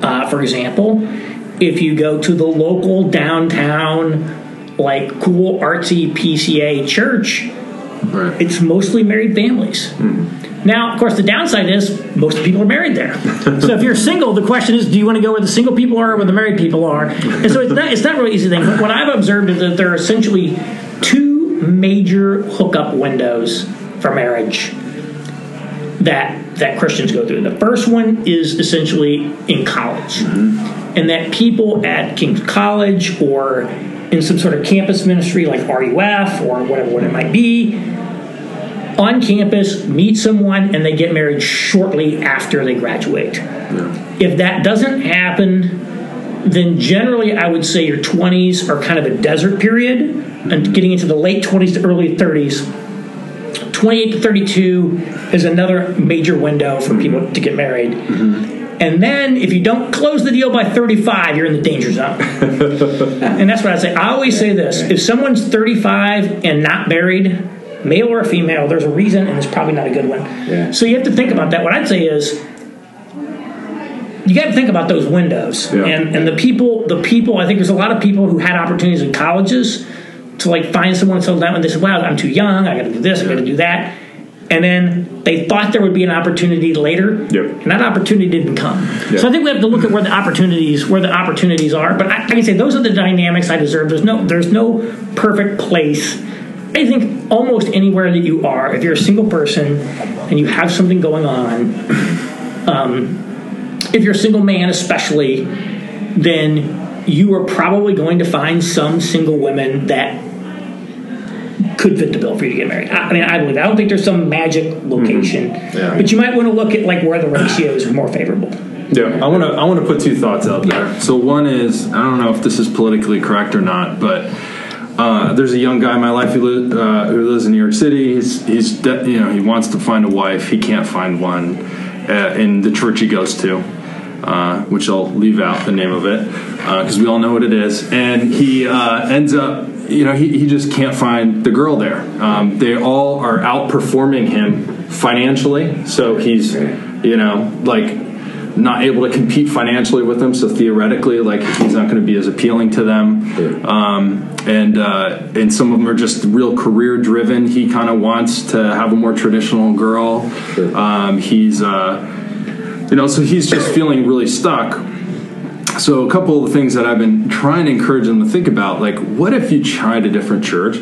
uh, for example, if you go to the local downtown, like cool artsy PCA church, Right. it's mostly married families. Hmm. Now, of course, the downside is most people are married there. so if you're single, the question is, do you want to go where the single people are or where the married people are? And so it's not, it's not really easy thing. But what I've observed is that there are essentially two major hookup windows for marriage that that Christians go through. The first one is essentially in college, mm-hmm. and that people at King's College or in some sort of campus ministry like RUF or whatever what it might be, on campus meet someone and they get married shortly after they graduate. If that doesn't happen, then generally I would say your 20s are kind of a desert period, and getting into the late 20s to early 30s. 28 to 32 is another major window for people to get married. Mm-hmm. And then if you don't close the deal by 35, you're in the danger zone. and that's what I say. I always say this if someone's 35 and not married, male or female, there's a reason and it's probably not a good one. Yeah. So you have to think about that. What I'd say is you got to think about those windows Yeah. and and the people the people i think there's a lot of people who had opportunities in colleges to like find someone and settle down and they said wow i'm too young i got to do this i got to do that and then they thought there would be an opportunity later. Yep. and that opportunity didn't come. So i think we have to look at where the opportunities where the opportunities are. But I, I can say those are the dynamics i deserve. There's no there's no perfect place. I think almost anywhere that you are if you're a single person and you have something going on um, if you're a single man especially then you are probably going to find some single women that could fit the bill for you to get married. I, I mean, I believe. I don't think there's some magic location, Yeah. but you might want to look at like where the ratios are more favorable. Yeah, I want to I want to put two thoughts out there. So one is I don't know if this is politically correct or not, but uh, there's a young guy in my life who, li- uh, who lives in New York City. He's he's de- you know he wants to find a wife. He can't find one uh, in the church he goes to, uh, which I'll leave out the name of it because we all know what it is. And he uh, ends up you know he, he just can't find the girl there. Um, they all are outperforming him financially, so he's you know like not able to compete financially with them. So theoretically, like he's not going to be as appealing to them. Um, and uh, and some of them are just real career driven. He kind of wants to have a more traditional girl. Um, he's uh, you know so he's just feeling really stuck. So a couple of the things that I've been trying to encourage them to think about, like what if you tried a different church?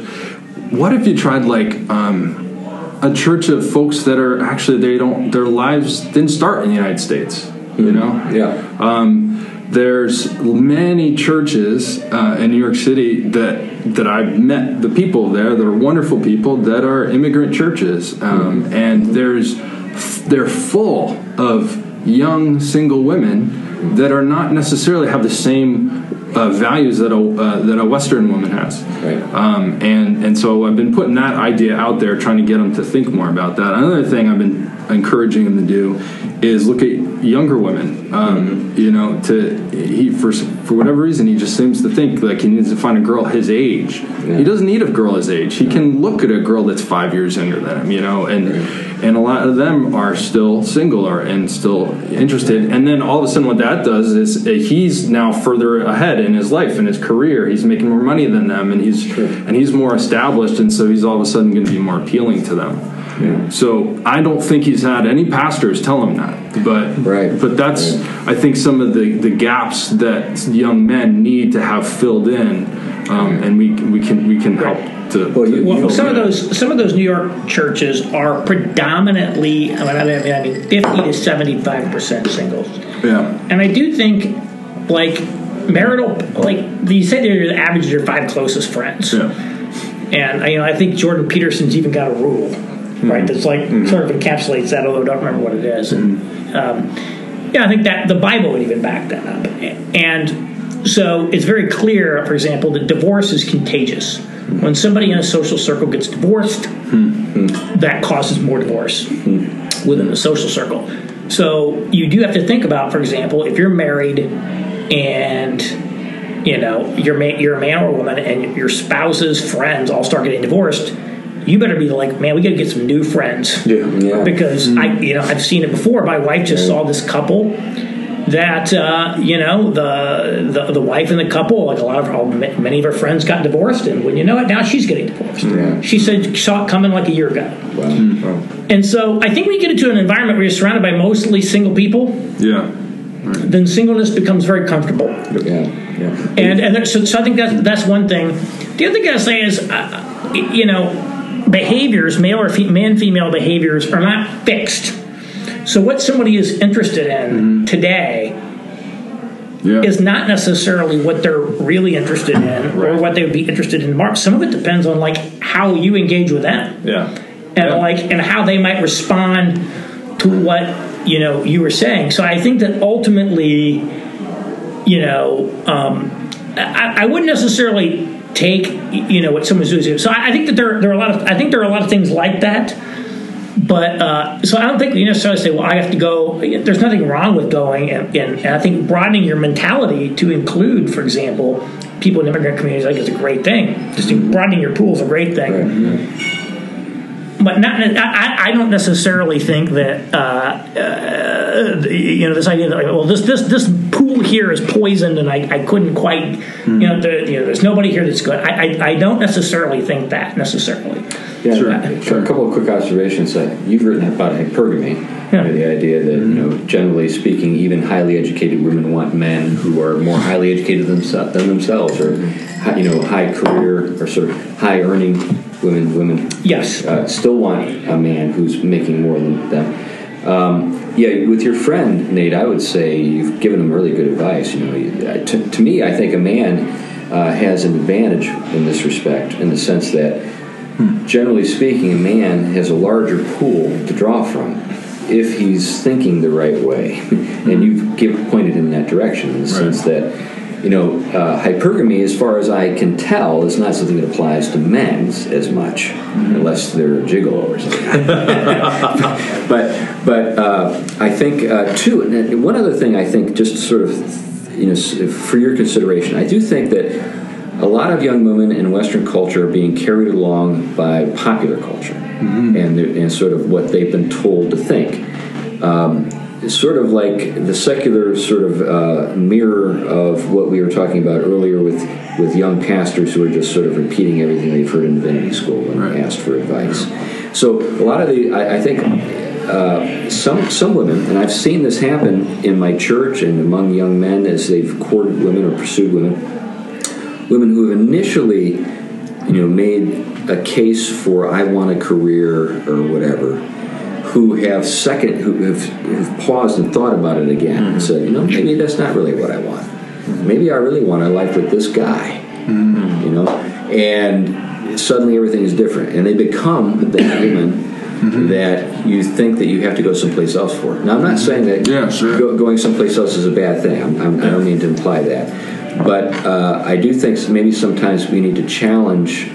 What if you tried like um, a church of folks that are actually they don't their lives didn't start in the United States, you know? Yeah. Um, there's many churches uh, in New York City that that I've met the people there that are wonderful people that are immigrant churches, um, and there's they're full of young single women that are not necessarily have the same uh, values that a uh, that a Western woman has. Right. Um, and and so I've been putting that idea out there, trying to get them to think more about that. Another thing I've been encouraging them to do is look at younger women. Um, You know, to he for for whatever reason he just seems to think like he needs to find a girl his age. He doesn't need a girl his age. He can look at a girl that's five years younger than him. You know, and and a lot of them are still single or and still interested. And then all of a sudden, what that does is uh, he's now further ahead in his life and his career. He's making more money than them, and he's and he's more established, and so he's all of a sudden going to be more appealing to them. So I don't think he's had any pastors tell him that, but Right. but that's I think some of the, the gaps that young men need to have filled in, um, and we we can we can help to. Well, to Well, fill some of that. those some of those New York churches are predominantly, I mean, I mean, I mean fifty to seventy five percent singles, yeah and I do think, like marital, like you say, they're the average of your five closest friends, yeah and you know, I think Jordan Peterson's even got a rule, Mm-hmm. right? That's like mm-hmm. sort of encapsulates that, although I don't remember what it is, and um, yeah, I think that the Bible would even back that up, and so it's very clear, for example, that divorce is contagious. When somebody in a social circle gets divorced, that causes more divorce within the social circle. So you do have to think about, for example, if you're married and you know you're ma- you're a man or a woman, and your spouse's friends all start getting divorced, you better be like, man, we got to get some new friends Yeah. because I, you know, I've seen it before. My wife just saw this couple that uh, you know the, the the wife and the couple, like a lot of her, many of her friends got divorced, and when you know it, now she's getting divorced. Yeah. She said she saw it coming like a year ago, Wow. Wow. and so I think we get into an environment where you're surrounded by mostly single people, yeah then singleness becomes very comfortable. Yeah. Yeah. And and there, so, so I think that's that's one thing. The other thing I say is, uh, you know, behaviors, male or fe- man, female behaviors are not fixed. So what somebody is interested in today yeah is not necessarily what they're really interested in or what they would be interested in. tomorrow. some of it depends on like how you engage with them yeah and Yeah. like and how they might respond to what you know you were saying. So I think that ultimately, you know, um, I, I wouldn't necessarily take you know what someone's doing. So I, I think that there there are a lot of I think there are a lot of things like that. But uh, so I don't think you necessarily say, well, I have to go. There's nothing wrong with going, and, and, and I think broadening your mentality to include, for example, people in immigrant communities, think is a great thing. Just broadening your pool is a great thing but not. I, I don't necessarily think that uh, uh, you know this idea that like, well this this this pool here is poisoned and I, I couldn't quite you know, the, you know there's nobody here that's good. I, I I don't necessarily think that necessarily. Yeah, Sure. sure. A couple of quick observations. That you've written about hypergamy. Yeah. You know, the idea that you know, generally speaking, even highly educated women want men who are more highly educated themse- than themselves, or you know, high career or sort of high earning women. Women Yes. uh, still want a man who's making more than them. Um, yeah, with your friend Nate, I would say you've given him really good advice. You know, you- uh, to, to me, I think a man uh, has an advantage in this respect, in the sense that, generally speaking, a man has a larger pool to draw from if he's thinking the right way. and you've give, pointed in that direction in the sense that, you know, uh, hypergamy, as far as I can tell, is not something that applies to men as much, unless they're gigolo or something. But but uh, I think uh, too, one other thing I think, just sort of, you know, for your consideration, I do think that a lot of young women in Western culture are being carried along by popular culture. And and sort of what they've been told to think. Um, it's sort of like the secular sort of uh, mirror of what we were talking about earlier with with young pastors who are just sort of repeating everything they've heard in divinity school when Right. asked for advice. So a lot of the, I, I think, uh, some some women, and I've seen this happen in my church and among young men as they've courted women or pursued women, women who have initially, you know, made a case for I want a career or whatever, who have second, who have, who've paused and thought about it again and said, you know, maybe that's not really what I want. Maybe I really want a life with this guy, you know, and suddenly everything is different, and they become that woman. That you think that you have to go someplace else for. Now, I'm not saying that Yeah, sure. go, going someplace else is a bad thing. I'm, I'm, I don't mean to imply that, but uh, I do think maybe sometimes we need to challenge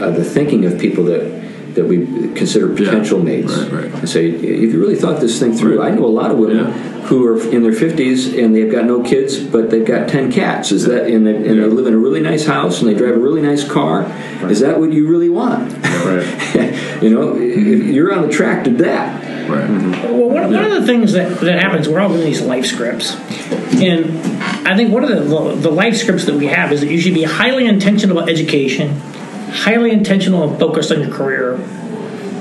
uh, the thinking of people that that we consider potential mates right, right. and say, if you really thought this thing through, I know a lot of women Yeah. who are in their 50s and they've got no kids, but they've got 10 cats. Is that and they, and they live in a really nice house and they drive a really nice car? Is that what you really want? Right. you know, if you're on the track to that. Right. Mm-hmm. Well, one, one of the things that, that happens, we're all doing these life scripts. And I think one of the, the life scripts that we have is that you should be highly intentional about education, highly intentional and focused on your career,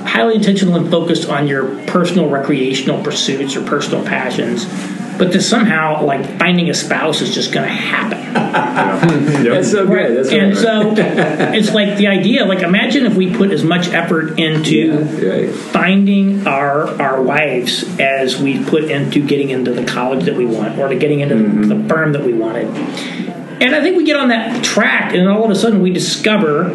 highly intentional and focused on your personal recreational pursuits or personal passions. But that somehow, like finding a spouse is just going to happen. That's so good. That's and right. so it's like the idea, like imagine if we put as much effort into Yeah, right. finding our our wives as we put into getting into the college that we want or to getting into the, mm-hmm. the firm that we wanted. And I think we get on that track, and all of a sudden we discover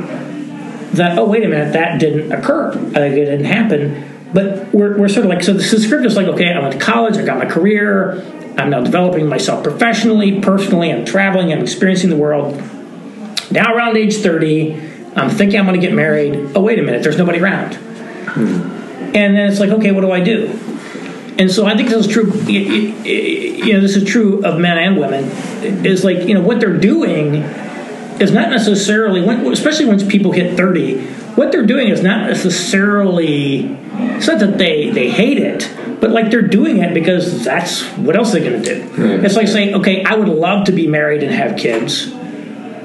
that oh wait a minute that didn't occur, like it didn't happen. But we're, we're sort of like so the script is like okay I went to college, I got my career, I'm now developing myself professionally, personally, I'm traveling, I'm experiencing the world. Now around age 30, I'm thinking I'm going to get married. Oh wait a minute, there's nobody around. Hmm. And then it's like, okay, what do I do? And so I think this is true. You know, this is true of men and women. Is like you know what they're doing is not necessarily, when, especially once people hit thirty. What they're doing is not necessarily. It's not that they they hate it, but like they're doing it because that's what else they're going to do. It's like saying, okay, I would love to be married and have kids,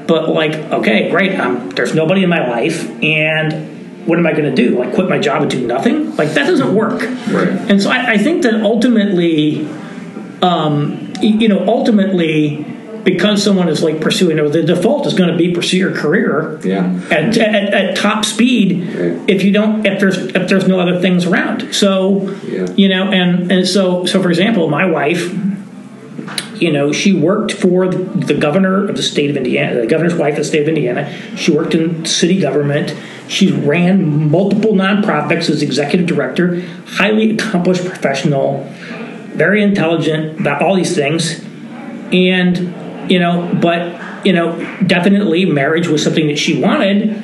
but like, okay, great. Um, there's nobody in my life, and what am I going to do? Like, quit my job and do nothing? Like, that doesn't work. Right. And so I, I think that ultimately, um, you know, ultimately, because someone is like pursuing, or the default is going to be pursue your career Yeah. at, at, at top speed Right. if you don't if there's if there's no other things around. So Yeah. you know, and and so so for example, my wife you know, she worked for the governor of the state of Indiana, the governor's wife of the state of Indiana. She worked in city government. She ran multiple nonprofits as executive director, highly accomplished professional, very intelligent about all these things. And, you know, but, you know, definitely marriage was something that she wanted.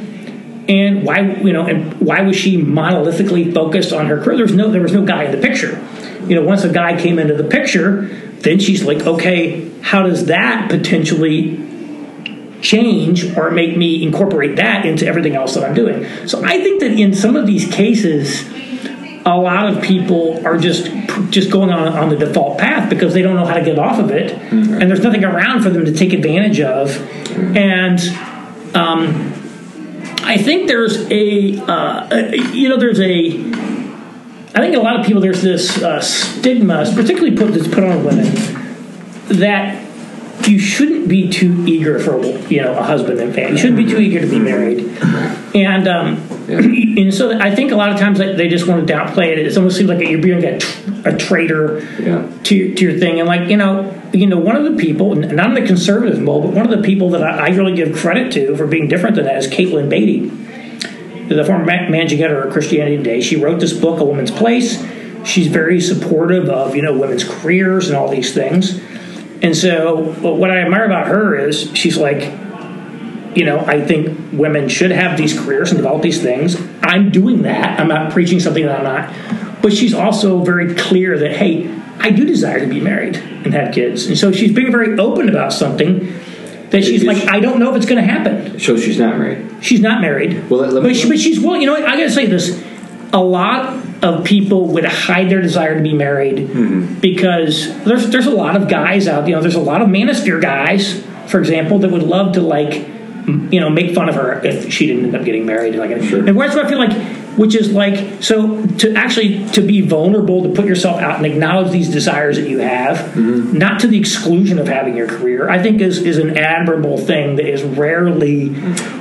And why, you know, and why was she monolithically focused on her career? There was no, there was no guy in the picture. You know, once a guy came into the picture, then she's like, okay, how does that potentially change or make me incorporate that into everything else that I'm doing? So I think that in some of these cases, a lot of people are just just going on on the default path because they don't know how to get off of it, and there's nothing around for them to take advantage of, and. Um, I think there's a, uh, a- you know, there's a, I think a lot of people there's this uh, stigma, particularly put that's put on women, that you shouldn't be too eager for you know a husband and family. You shouldn't be too eager to be married, and um, Yeah. And so I think a lot of times they just want to downplay it. It almost seems like you're being a, a traitor Yeah. to, your- to your thing. And like you know, you know, one of the people, not in the conservative mold, but one of the people that I, I really give credit to for being different than that is Katelyn Beaty, the former managing editor of Christianity Today. She wrote this book, A Woman's Place. She's very supportive of you know women's careers and all these things. And so, what I admire about her is she's like, you know, I think women should have these careers and develop these things. I'm doing that. I'm not preaching something that I'm not. But she's also very clear that, hey, I do desire to be married and have kids. And so she's being very open about something that she's like, I don't know if it's going to happen. So she's not married. She's not married. Well, let- let me- but, she, but she's well. You know what? I got to say this. A lot of people would hide their desire to be married Mm-hmm. because there's there's a lot of guys out. You know, there's a lot of manosphere guys, for example, that would love to like, you know, make fun of her if she didn't end up getting married. Like, and where's what I feel like, which is like, so to actually to be vulnerable, to put yourself out and acknowledge these desires that you have, Mm-hmm. not to the exclusion of having your career, I think is is an admirable thing that is rarely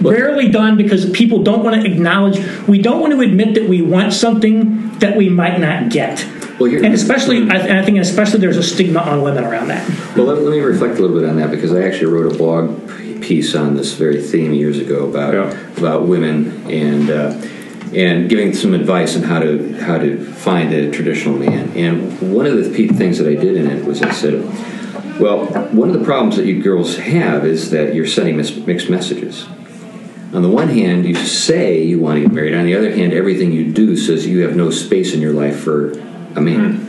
rarely done because people don't want to acknowledge. We don't want to admit that we want something that we might not get. Well, and especially, I, and I think especially there's a stigma on women around that. Well, let, let me reflect a little bit on that because I actually wrote a blog piece on this very theme years ago about Yeah. about women and uh, and giving some advice on how to how to find a traditional man. And one of the things that I did in it was I said, well, one of the problems that you girls have is that you're sending mis- mixed messages. On the one hand, you say you want to get married. On the other hand, everything you do says you have no space in your life for a man.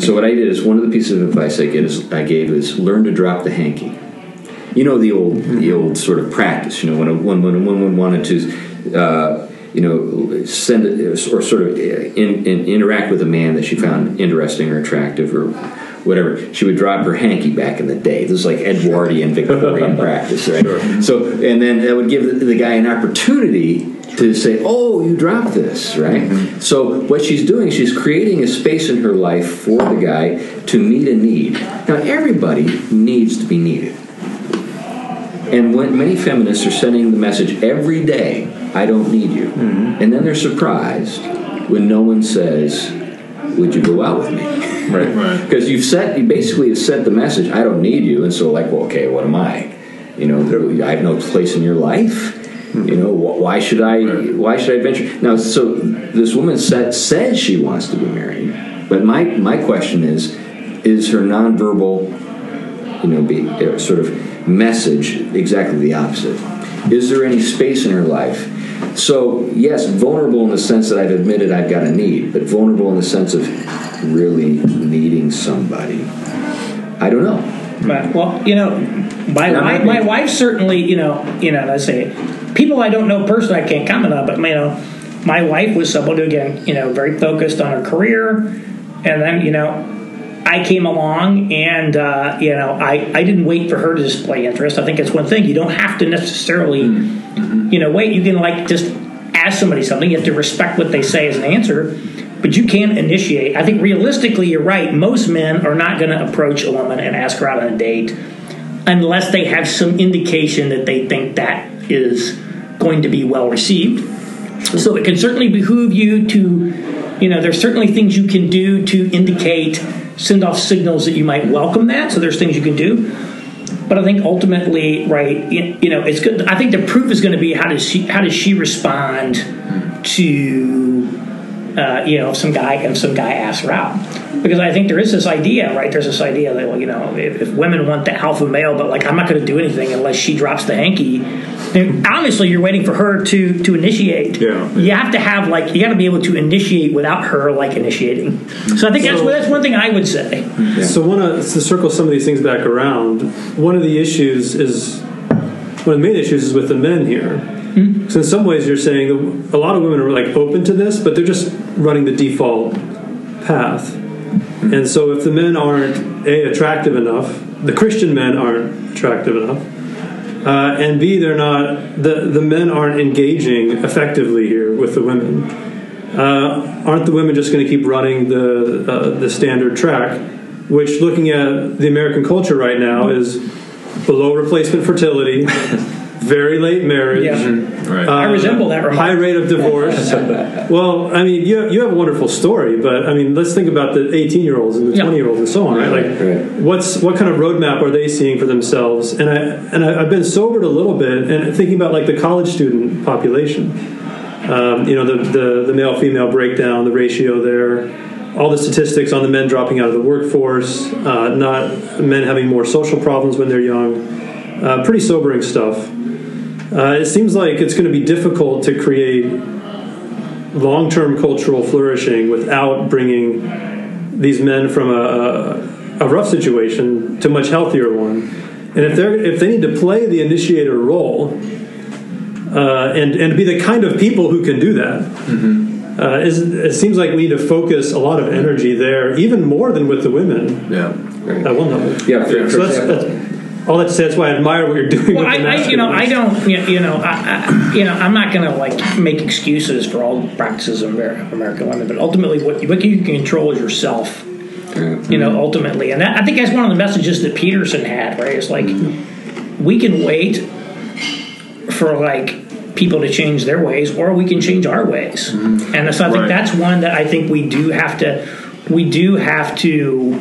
So what I did is one of the pieces of advice I get is I gave is learn to drop the hanky. You know the old the old sort of practice. You know when a, when when a woman wanted to. Uh, you know, send it or sort of in, in, interact with a man that she found interesting or attractive or whatever. She would drop her hanky back in the day. This is like Edwardian Victorian practice, right? So, and then that would give the, the guy an opportunity to say, "Oh, you dropped this," right? So what she's doing, she's creating a space in her life for the guy to meet a need. Now, everybody needs to be needed. And when many feminists are sending the message every day, I don't need you. And then they're surprised when no one says, Would you go out with me? Right. Right. Because you've set, you basically have sent the message, I don't need you. And so, like, well, okay, what am I? You know, I have no place in your life. You know, why should I? Why should I venture? Now, so this woman said, says she wants to be married, but my my question is, is her nonverbal, you know, be uh, sort of message exactly the opposite? Is there any space in her life? So yes, vulnerable in the sense that I've admitted I've got a need, but vulnerable in the sense of really needing somebody. I don't know. But, well, you know, my wife, my wife certainly, you know, you know, let's say people I don't know personally, I can't comment on, but you know, my wife was someone who again, you know, very focused on her career, and then you know, I came along and uh, you know, I I didn't wait for her to display interest. I think it's one thing you don't have to necessarily, you know, wait. You can like just ask somebody something. You have to respect what they say as an answer. But you can initiate. I think realistically, you're right. Most men are not going to approach a woman and ask her out on a date unless they have some indication that they think that is going to be well received. So it can certainly behoove you to, you know, there's certainly things you can do to indicate, send off signals that you might welcome that. So there's things you can do. But I think ultimately, right, you know, it's good. I think the proof is going to be how does she how does she respond to uh, you know, some guy and some guy asks her out. Because I think there is this idea, right? There's this idea that, well, you know, if, if women want the alpha male, but like I'm not going to do anything unless she drops the hanky. Then obviously, you're waiting for her to to initiate. Yeah. You have to have like you got to be able to initiate without her like initiating. So I think that's So- that's one thing I would say. So one of, to circle some of these things back around, one of the issues is one of the main issues is with the men here. So in some ways, you're saying that a lot of women are like open to this, but they're just running the default path. And so if the men aren't a attractive enough, the Christian men aren't attractive enough, uh, and b they're not the the men aren't engaging effectively here with the women. Uh, aren't the women just going to keep running the uh, the standard track, which, looking at the American culture right now, is below replacement fertility, very late marriage. Yeah. Right. I resemble that remark. High rate of divorce. well, I mean, you have, you have a wonderful story, but I mean, let's think about the 18 year olds and the Yeah. 20 year olds and so on, right? Like, right. what's what kind of roadmap are they seeing for themselves? And I and I, I've been sobered a little bit and thinking about like the college student population. Um, you know, the, the the male female breakdown, the ratio there, all the statistics on the men dropping out of the workforce, uh, not men having more social problems when they're young. Uh, pretty sobering stuff. Uh, it seems like it's going to be difficult to create long term cultural flourishing without bringing these men from a, a, a rough situation to a much healthier one. And if they're if they need to play the initiator role uh, and and be the kind of people who can do that, uh, is, it seems like we need to focus a lot of energy there, even more than with the women yeah. at one level. Yeah, for, for So that's, example. that's all that to say. That's why I admire what you're doing. Well, with I, the I, you know, I don't, you you know, I, I, you know, I'm not going to like make excuses for all the practices of Amer- American women, but ultimately, what you, what you can control is yourself. You know, ultimately, and that, I think that's one of the messages that Peterson had. Right? It's like mm-hmm. we can wait for like people to change their ways, or we can change our ways. Mm-hmm. And so I think Right. that's one that I think we do have to, we do have to,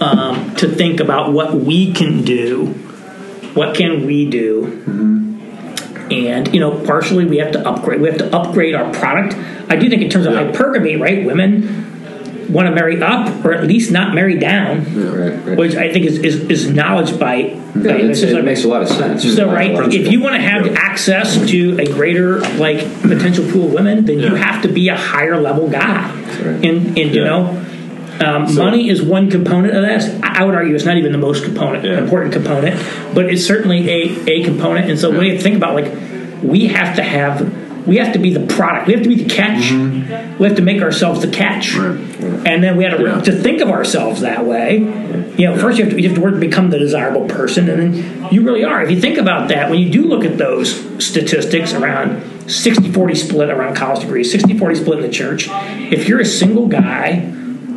um, to think about what we can do. What can we do? and you know partially we have to upgrade we have to upgrade our product i do think in terms of Yeah. hypergamy right women want to marry up or at least not marry down Right, right. which i think is is, is knowledge by, Yeah, by it makes a lot of sense. so right if you want to have access to a greater like potential pool of women then you have to be a higher level guy and and you know um, money is one component of that. I would argue it's not even the most component, Yeah. important component, but it's certainly a, a component. And so when you think about like, we have to have, we have to be the product. We have to be the catch. We have to make ourselves the catch. Right. And then we have to, Yeah. to think of ourselves that way. You know, first you have to, you have to work to become the desirable person, and then you really are. If you think about that, when you do look at those statistics around 60 40 split around college degrees, 60 40 split in the church, if you're a single guy,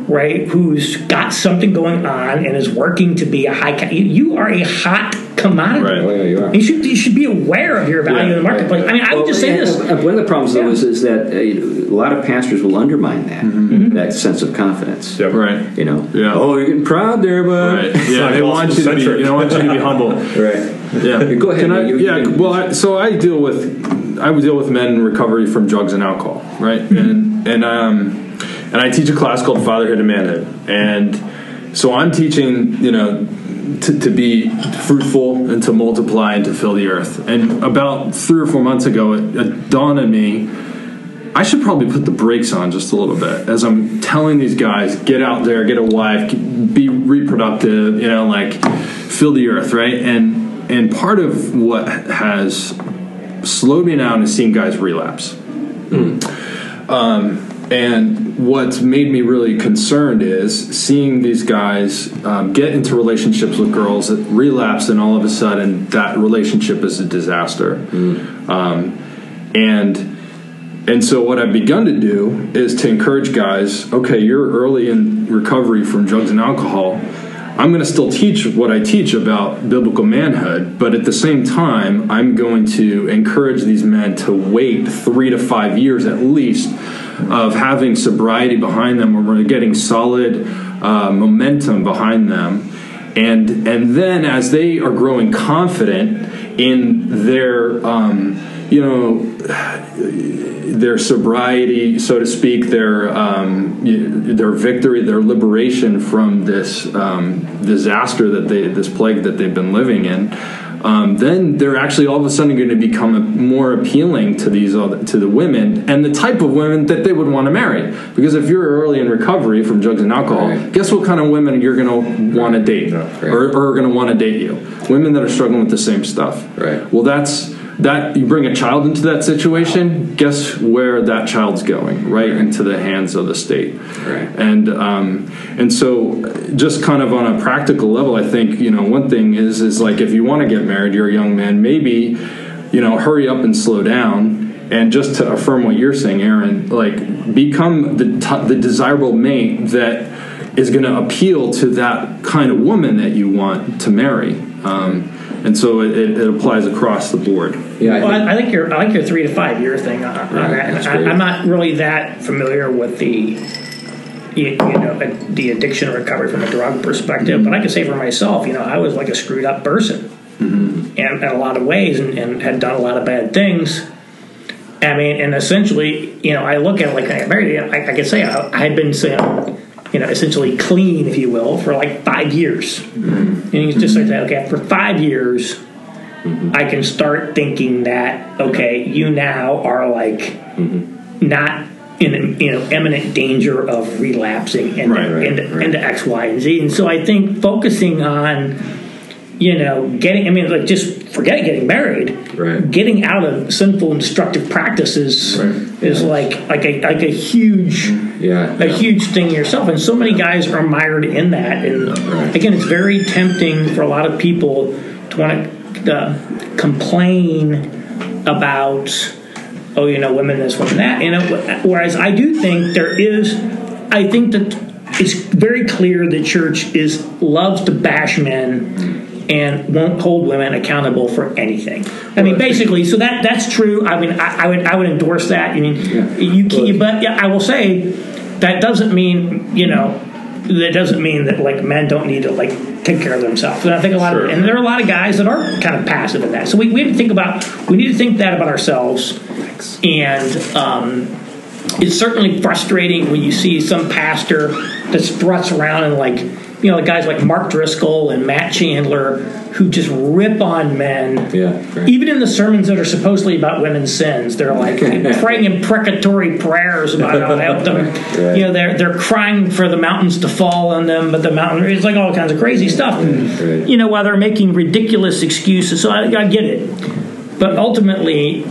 right, who's got something going on and is working to be a high, ca- you, you are a hot commodity. Right. Oh, yeah, you are. You should, you should be aware of your value Yeah, in the marketplace. I mean, I would Well, just say and- this. One of the problems, though, Yeah. is, is that uh, a lot of pastors will undermine that Mm-hmm. that sense of confidence. Yep. Right. You know, Yeah. oh, you're getting proud there, bud. Right. Yeah. like They want you to be. You want you to be humble. Right. Yeah. Go ahead. Can I, You- you yeah. can- well, I, so I deal with I would deal with men in recovery from drugs and alcohol, right? And and um and I teach a class called Fatherhood and Manhood, and so I'm teaching you know to, to be fruitful and to multiply and to fill the earth. And about three or four months ago, it, it dawned on me. I should probably put the brakes on just a little bit as I'm telling these guys, get out there, get a wife, be reproductive, you know, like fill the earth, right? And and part of what has slowed me down is seeing guys relapse. Um, and what's made me really concerned is seeing these guys um, get into relationships with girls that relapse, and all of a sudden that relationship is a disaster. Um, and and so what I've begun to do is to encourage guys, okay, you're early in recovery from drugs and alcohol. I'm going to still teach what I teach about biblical manhood, but at the same time, I'm going to encourage these men to wait three to five years at least of having sobriety behind them, where we're getting solid uh, momentum behind them, and and then as they are growing confident in their, um, you know their sobriety, so to speak, their um, their victory, their liberation from this um, disaster that they, this plague that they've been living in, um, then they're actually all of a sudden going to become more appealing to these other, to the women and the type of women that they would want to marry. Because if you're early in recovery from drugs and alcohol, Right. guess what kind of women you're going to want to date, Right. or, or are going to want to date you? Women that are struggling with the same stuff. Right. Well, that's that you bring a child into that situation guess where that child's going? Right into the hands of the state. Right. and um, and so just kind of on a practical level i think you know one thing is is like if you want to get married you're a young man maybe you know hurry up and slow down. And just to affirm what you're saying aaron like become the t- the desirable mate that is going to appeal to that kind of woman that you want to marry. Um, and so it, it, it applies across the board. Yeah, I Well, think- I, I think your I like your three to five year thing on, on Right, that. And I, I'm not really that familiar with the you, you know the addiction recovery from a drug perspective, but I can say for myself, you know, I was like a screwed up person, Mm-hmm. and in a lot of ways, and, and had done a lot of bad things. I mean, and essentially, you know, I look at it like I married. I, I could say I, I had been saying, you know, essentially clean, if you will, for like five years. Mm-hmm. And you just like that. Okay, for five years, mm-hmm. I can start thinking that okay, you now are like mm-hmm. not in you know imminent danger of relapsing into, Right, right, into, right. into X, Y, and Z. And so I think focusing on you know getting I mean like just forget getting married, Right. getting out of sinful and destructive practices Right. is like like a like a huge yeah, a huge thing yourself. And so many guys are mired in that. And Right. again, it's very tempting for a lot of people to want to uh, complain about, oh, you know, women this, women that. You know, whereas I do think there is, I think that it's very clear the church is loves to bash men. And won't hold women accountable for anything. I mean, basically, so that that's true. I mean, I, I would I would endorse that. I mean, you can, but yeah, I will say that doesn't mean you know that doesn't mean that like men don't need to like take care of themselves and i think a lot Sure. of and there are a lot of guys that are kind of passive in that so we, we have to think about we need to think that about ourselves and um, it's certainly frustrating when you see some pastor that struts around and like you know guys like mark driscoll and matt chandler who just rip on men yeah, right. even in the sermons that are supposedly about women's sins, they're like praying imprecatory prayers about how to help them. Right. You know, they're they're crying for the mountains to fall on them, but the mountain it's like all kinds of crazy stuff. Mm, right. You know, while they're making ridiculous excuses. So I, I get it, but ultimately.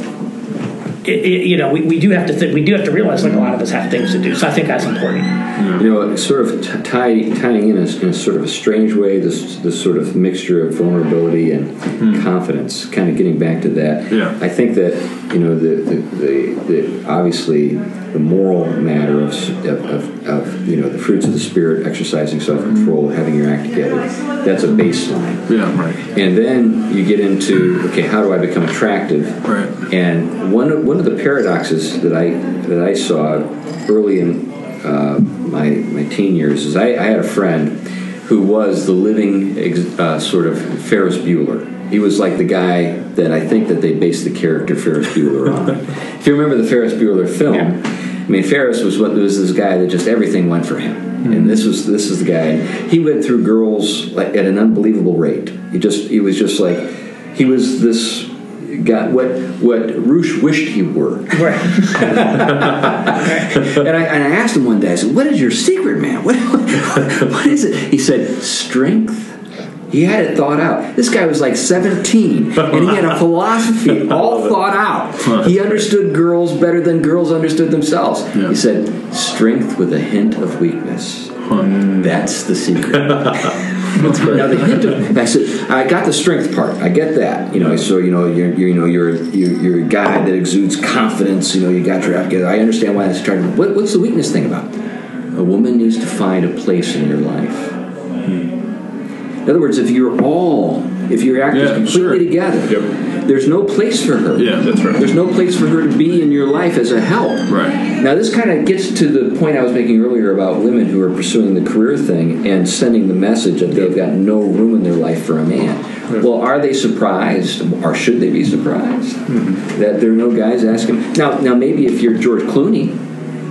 It, it, you know, we, we do have to th- we do have to realize like a lot of us have things to do. So I think that's important. You know, sort of t- tie, tying in a, in a sort of a strange way this this sort of mixture of vulnerability and hmm. confidence. Kind of getting back to that. Yeah. I think that you know the the, the, the obviously the moral matter of, of, of, of you know the fruits of the spirit, exercising self control, hmm. having your act together. That's a baseline. Yeah, right. And then you get into okay, how do I become attractive? Right. And one of, one of the paradoxes that I that I saw early in uh, my my teen years is I, I had a friend who was the living ex- uh, sort of Ferris Bueller. He was like the guy that I think that they based the character Ferris Bueller on. if you remember the Ferris Bueller film, I mean Ferris was what was this guy that just everything went for him, and this was this is the guy. He went through girls like at an unbelievable rate. He just he was just like he was this guy what what Roosh wished he were. Right. And I, and I asked him one day, I said, What is your secret, man? What, what is it? He said, Strength. He had it thought out. This guy was like 17, and he had a philosophy all thought out. He understood girls better than girls understood themselves. He said, Strength with a hint of weakness. That's the secret. now the hint of I said I got the strength part. I get that. You know, so you know you're, you're you know you're, you're you're a guy that exudes confidence. You know, you got your act together. I understand why that's trying. What, what's the weakness thing about? A woman needs to find a place in your life. Hmm. In other words, if you're all, if your act is Yeah, completely sure. together, Yep. There's no place for her. Yeah, that's right. There's no place for her to be in your life as a help. Right. Now, this kind of gets to the point I was making earlier about women who are pursuing the career thing and sending the message that they've got no room in their life for a man. Well, are they surprised, or should they be surprised mm-hmm. that there are no guys asking? Now, now maybe if you're George Clooney,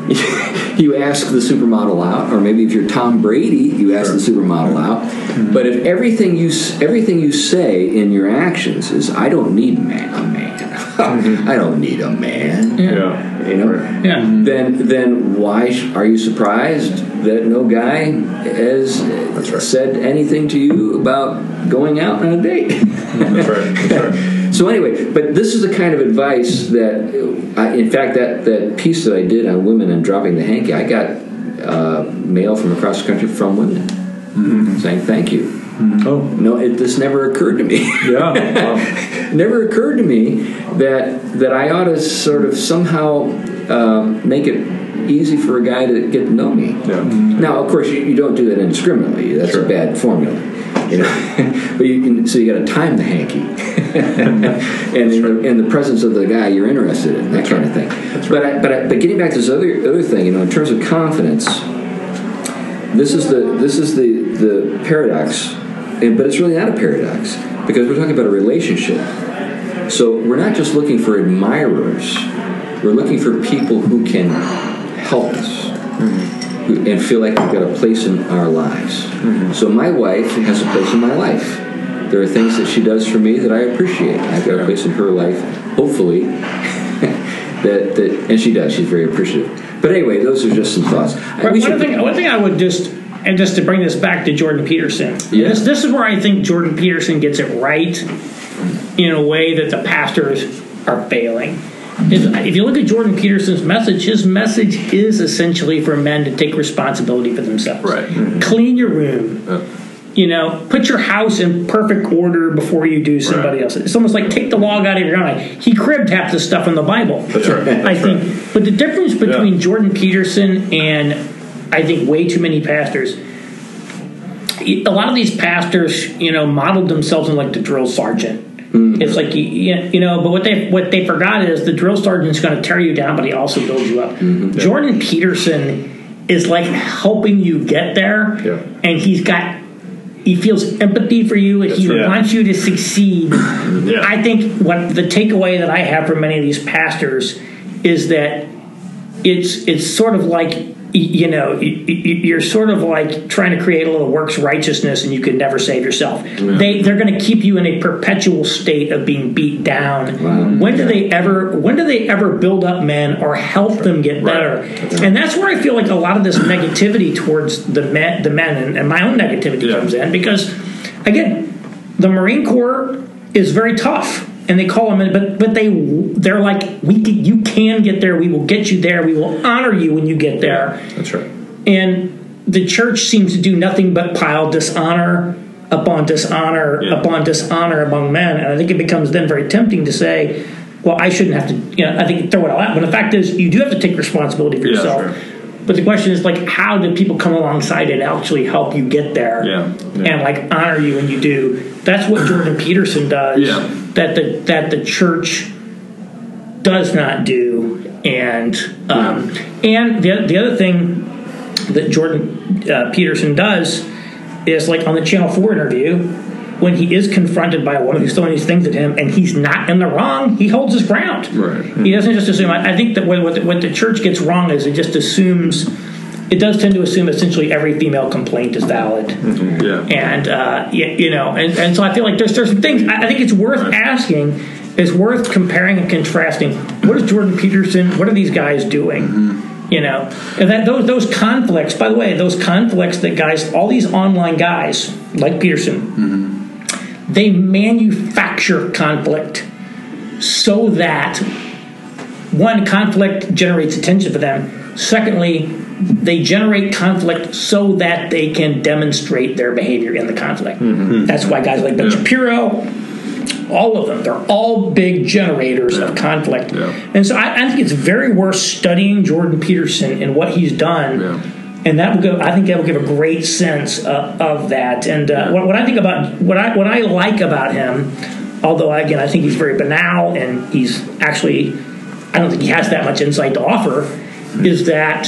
you ask the supermodel out, or maybe if you're Tom Brady, you ask the supermodel mm-hmm. out. But if everything you everything you say in your actions is, "I don't need man, a man. Mm-hmm. I don't need a man," Yeah. you know, Yeah. then then why sh- are you surprised that no guy has right. said anything to you about going out on a date? That's right. That's right. So anyway, but this is the kind of advice that, I, in fact, that, that piece that I did on women and dropping the hanky, I got uh, mail from across the country from women saying thank you. Oh. No, it, this never occurred to me. Yeah. Wow. never occurred to me that that I ought to sort of somehow um, make it easy for a guy to get to know me. Yeah. Now, of course, you, you don't do that indiscriminately. That's Sure. a bad formula. You know? but you can, so you got to time the hanky, and in the, in the presence of the guy you're interested in, that kind of thing. But I, but I, but getting back to this other other thing, you know, in terms of confidence, this is the this is the the paradox, and, but it's really not a paradox because we're talking about a relationship. So we're not just looking for admirers; we're looking for people who can help us who- and feel like we've got a place in our lives. Mm-hmm. So my wife has a place in my life. There are things that she does for me that I appreciate. I've got a place in her life, hopefully, that, that and she does. She's very appreciative. But anyway, those are just some thoughts. Right, one, should- thing, one thing I would just and just to bring this back to Jordan Peterson. Yeah. This this is where I think Jordan Peterson gets it right in a way that the pastors are failing. If you look at Jordan Peterson's message, his message is essentially for men to take responsibility for themselves. Right. Mm-hmm. Clean your room. You know, put your house in perfect order before you do somebody Right. else. It's almost like take the log out of your eye. He cribbed half the stuff in the Bible. That's right. I That's think. right. But the difference between Yeah. Jordan Peterson and I think way too many pastors. A lot of these pastors, you know, modeled themselves in like the drill sergeant. Mm. It's like you, you know, but what they what they forgot is the drill sergeant's going to tear you down, but he also builds you up. Mm-hmm. Jordan Peterson is like helping you get there, Yeah. and he's got he feels empathy for you, and he right. wants you to succeed. Yeah. I think what the takeaway that I have from many of these pastors is that it's it's sort of like y- you know you're sort of like trying to create a little works righteousness and you can never save yourself. They they're going to keep you in a perpetual state of being beat down. When do they ever when do they ever build up men or help them get better? And that's where i feel like a lot of this negativity towards the men the men and, and my own negativity Yeah. comes in because again the marine corps is very tough and they call them in but but they they're like we can, you can get there we will get you there we will honor you when you get there That's right. and the church seems to do nothing but pile dishonor upon dishonor Yeah. upon dishonor among men and i think it becomes then very tempting to say well i shouldn't have to you know i think throw it all out but the fact is you do have to take responsibility for Yeah, yourself sure. but the question is like how do people come alongside and actually help you get there Yeah, yeah. and like honor you when you do that's what jordan peterson does Yeah. That the that the church does not do. And um, and the, the other thing that jordan uh, peterson does is like on the channel 4 interview when he is confronted by a woman who's throwing these things at him and he's not in the wrong he holds his ground. Right. he doesn't just assume. I, I think that what, what, the, what the church gets wrong is it just assumes it does tend to assume essentially every female complaint is valid mm-hmm. Yeah. and uh, you, you know, and, and so I feel like there's there's some things I, I think it's worth asking, it's worth comparing and contrasting. What is Jordan Peterson? What are these guys doing? Mm-hmm. You know, and that those those conflicts. By the way, those conflicts that guys, all these online guys like Peterson, mm-hmm. they manufacture conflict so that one conflict generates attention for them secondly they generate conflict so that they can demonstrate their behavior in the conflict that's why guys like ben shapiro all of them they're all big generators of conflict Yeah. and so I, I think it's very worth studying jordan peterson and what he's done Yeah. and that will go. I think that will give a great sense uh, of that. And uh, what, what I think about what I what I like about him, although again I think he's very banal and he's actually I don't think he has that much insight to offer, is that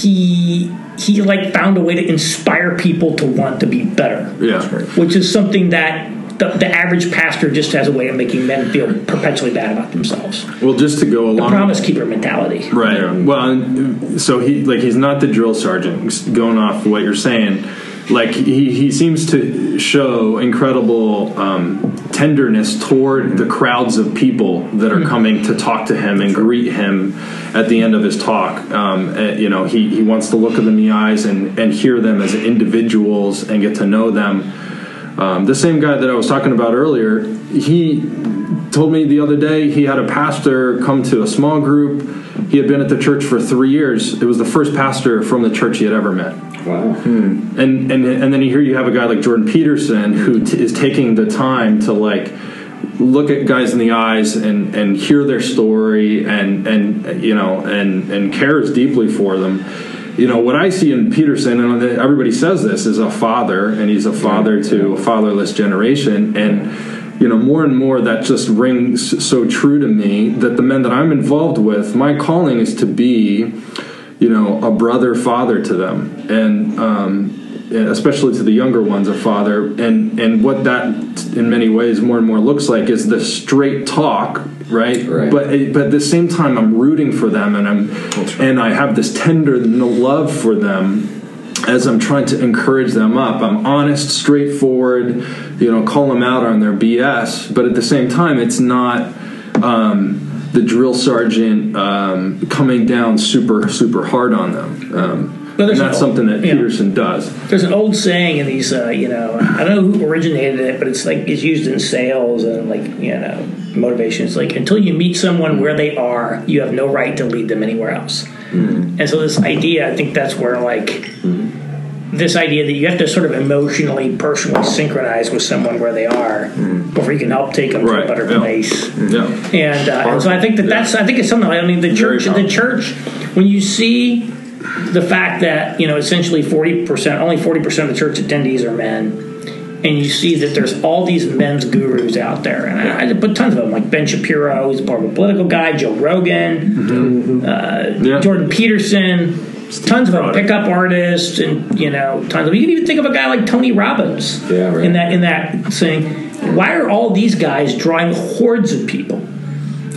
he he like found a way to inspire people to want to be better, Yeah. which is something that. The, the average pastor just has a way of making men feel perpetually bad about themselves. Well, just to go The along. promise keeper mentality. Right. Well, so he like he's not the drill sergeant. Going off what you're saying, like he he seems to show incredible um, tenderness toward the crowds of people that are coming to talk to him and greet him at the end of his talk. Um, eh, you know, he he wants to look them in the eyes and and hear them as individuals and get to know them. Um, the same guy that I was talking about earlier, he told me the other day he had a pastor come to a small group. He had been at the church for three years. It was the first pastor from the church he had ever met. Wow. Hmm. And and and then here you have a guy like Jordan Peterson who t- is taking the time to like look at guys in the eyes and and hear their story and and you know and and cares deeply for them. you know what I see in Peterson, and everybody says this, is a father, and he's a father to a fatherless generation, and you know more and more that just rings so true to me that the men that I'm involved with, my calling is to be, you know, a brother father to them, and. Um, especially to the younger ones, a father, and and what that in many ways more and more looks like is the straight talk, right? Right. But but at the same time, I'm rooting for them, and I'm and I have this tender love for them as I'm trying to encourage them up. I'm honest, straightforward, you know, call them out on their BS, but at the same time, it's not. Um, the drill sergeant um, coming down super super hard on them. Um, and that's an- something that. Peterson does. There's an old saying in these, uh, you know, I don't know who originated it, but it's like it's used in sales and like you know motivation. It's like until you meet someone where they are, you have no right to lead them anywhere else. And so this idea, I think that's where like this idea that you have to sort of emotionally, personally synchronize with someone where they are before you can help take them to a better yeah. place. Yeah. And, uh, and so I think that that's I think it's something. I mean, the church, the church, when you see the fact that you know essentially forty percent, only forty percent of the church attendees are men, and you see that there's all these men's gurus out there, and I, I put tons of them, like Ben Shapiro, who's part of a political guy, Joe Rogan, uh, Yeah. Jordan Peterson. Tons of them, pickup artists, and you know, tons of. You can even think of a guy like Tony Robbins. Yeah, right. In that, in that saying, why are all these guys drawing hordes of people?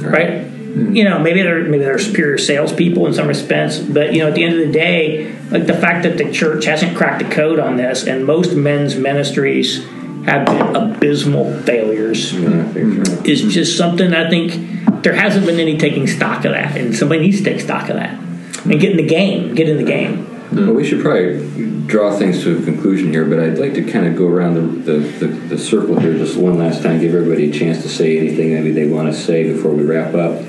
right? You know, maybe they're maybe they're superior salespeople in some respects, but you know, at the end of the day, like the fact that the church hasn't cracked the code on this, and most men's ministries have been abysmal failures, is just something I think there hasn't been any taking stock of that, and somebody needs to take stock of that and get in the game, get in the game. Well, we should probably draw things to a conclusion here, but I'd like to kind of go around the, the, the, the circle here just one last time, give everybody a chance to say anything maybe they want to say before we wrap up.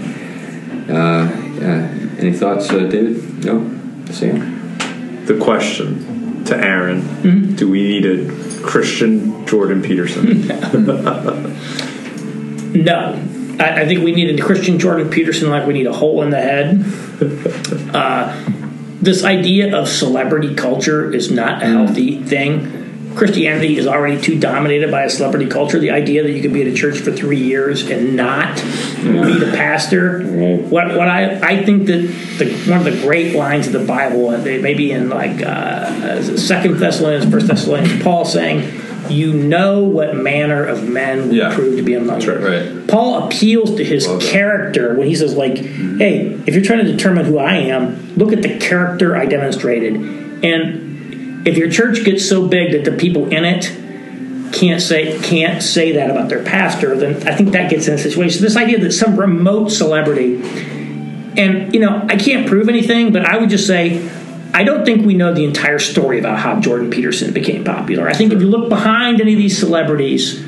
Uh, yeah. Any thoughts, uh, David? No? Sam? The question to Aaron Do we need a Christian Jordan Peterson? No. I, I think we need a Christian Jordan Peterson like we need a hole in the head. uh, this idea of celebrity culture is not a healthy thing. Christianity is already too dominated by a celebrity culture. The idea that you could be at a church for three years and not be the pastor. What what I, I think that the, one of the great lines of the Bible, maybe in like uh, Second Thessalonians, First Thessalonians, Paul saying, "You know what manner of men we Yeah. prove to be among you." Right. Paul appeals to his character when he says, like, hey, if you're trying to determine who I am, look at the character I demonstrated. And if your church gets so big that the people in it can't say can't say that about their pastor, then I think that gets in a situation. So This idea that some remote celebrity and you know, I can't prove anything, but I would just say I don't think we know the entire story about how Jordan Peterson became popular. I think if you look behind any of these celebrities,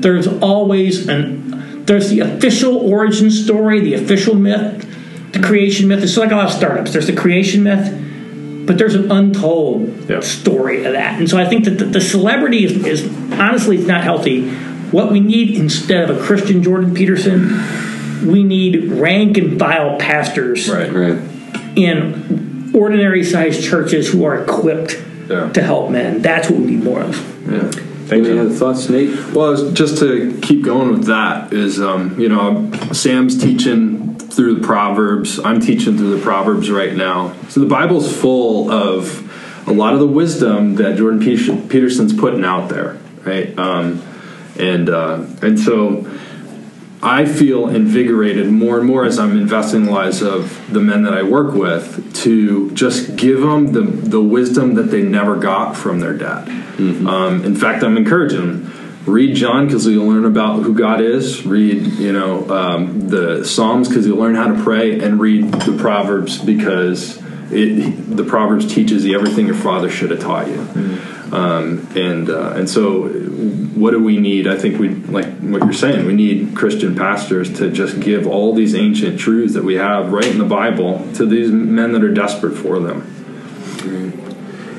there's always an there's the official origin story, the official myth, the creation myth. It's like a lot of startups. There's the creation myth, but there's an untold Yeah. story of that. And so I think that the, the celebrity is, is honestly it's not healthy. What we need instead of a Christian Jordan Peterson, we need rank and file pastors Right. Right. in ordinary sized churches who are equipped Yeah. to help men. That's what we need more of. Yeah. Thank Any you. other thoughts, Nate? Well, just to keep going with that is, um, you know, Sam's teaching through the Proverbs. I'm teaching through the Proverbs right now. So the Bible's full of a lot of the wisdom that Jordan Peterson's putting out there, right? Um, and uh, and so I feel invigorated more and more as I'm investing the lives of the men that I work with to just give them the, the wisdom that they never got from their dad. Um, in fact, I'm encouraging them. Read John because you'll learn about who God is. Read, you know, um, the Psalms because you'll learn how to pray, and read the Proverbs because it, the Proverbs teaches you everything your father should have taught you. Um, and uh, and so, what do we need? I think we like what you're saying. We need Christian pastors to just give all these ancient truths that we have right in the Bible to these men that are desperate for them.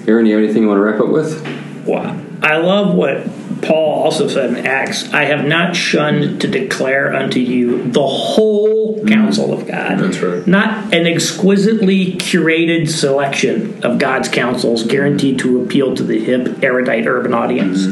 Aaron, you have anything you want to wrap up with? Wow. I love what Paul also said in Acts, I have not shunned to declare unto you the whole counsel of God. That's right. Not an exquisitely curated selection of God's counsels guaranteed to appeal to the hip, erudite urban audience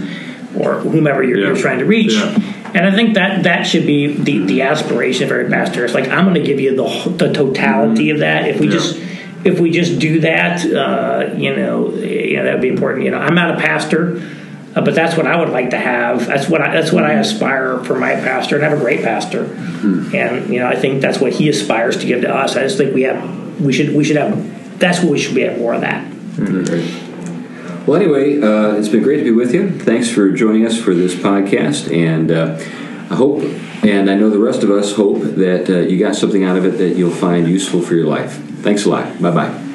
or whomever you're, you're trying to reach. Yeah. And I think that that should be the, the aspiration of every pastor. It's like I'm going to give you the the totality of that. If we Yeah. just if we just do that, uh, you know, you know that would be important. You know, I'm not a pastor, uh, but that's what I would like to have. That's what I, that's what I aspire for my pastor, and I have a great pastor. And you know, I think that's what he aspires to give to us. I just think we have we should we should have that's what we should be have more of that. Well, anyway, uh, it's been great to be with you. Thanks for joining us for this podcast, and uh, I hope, and I know the rest of us hope that uh, you got something out of it that you'll find useful for your life. Thanks a lot. Bye bye.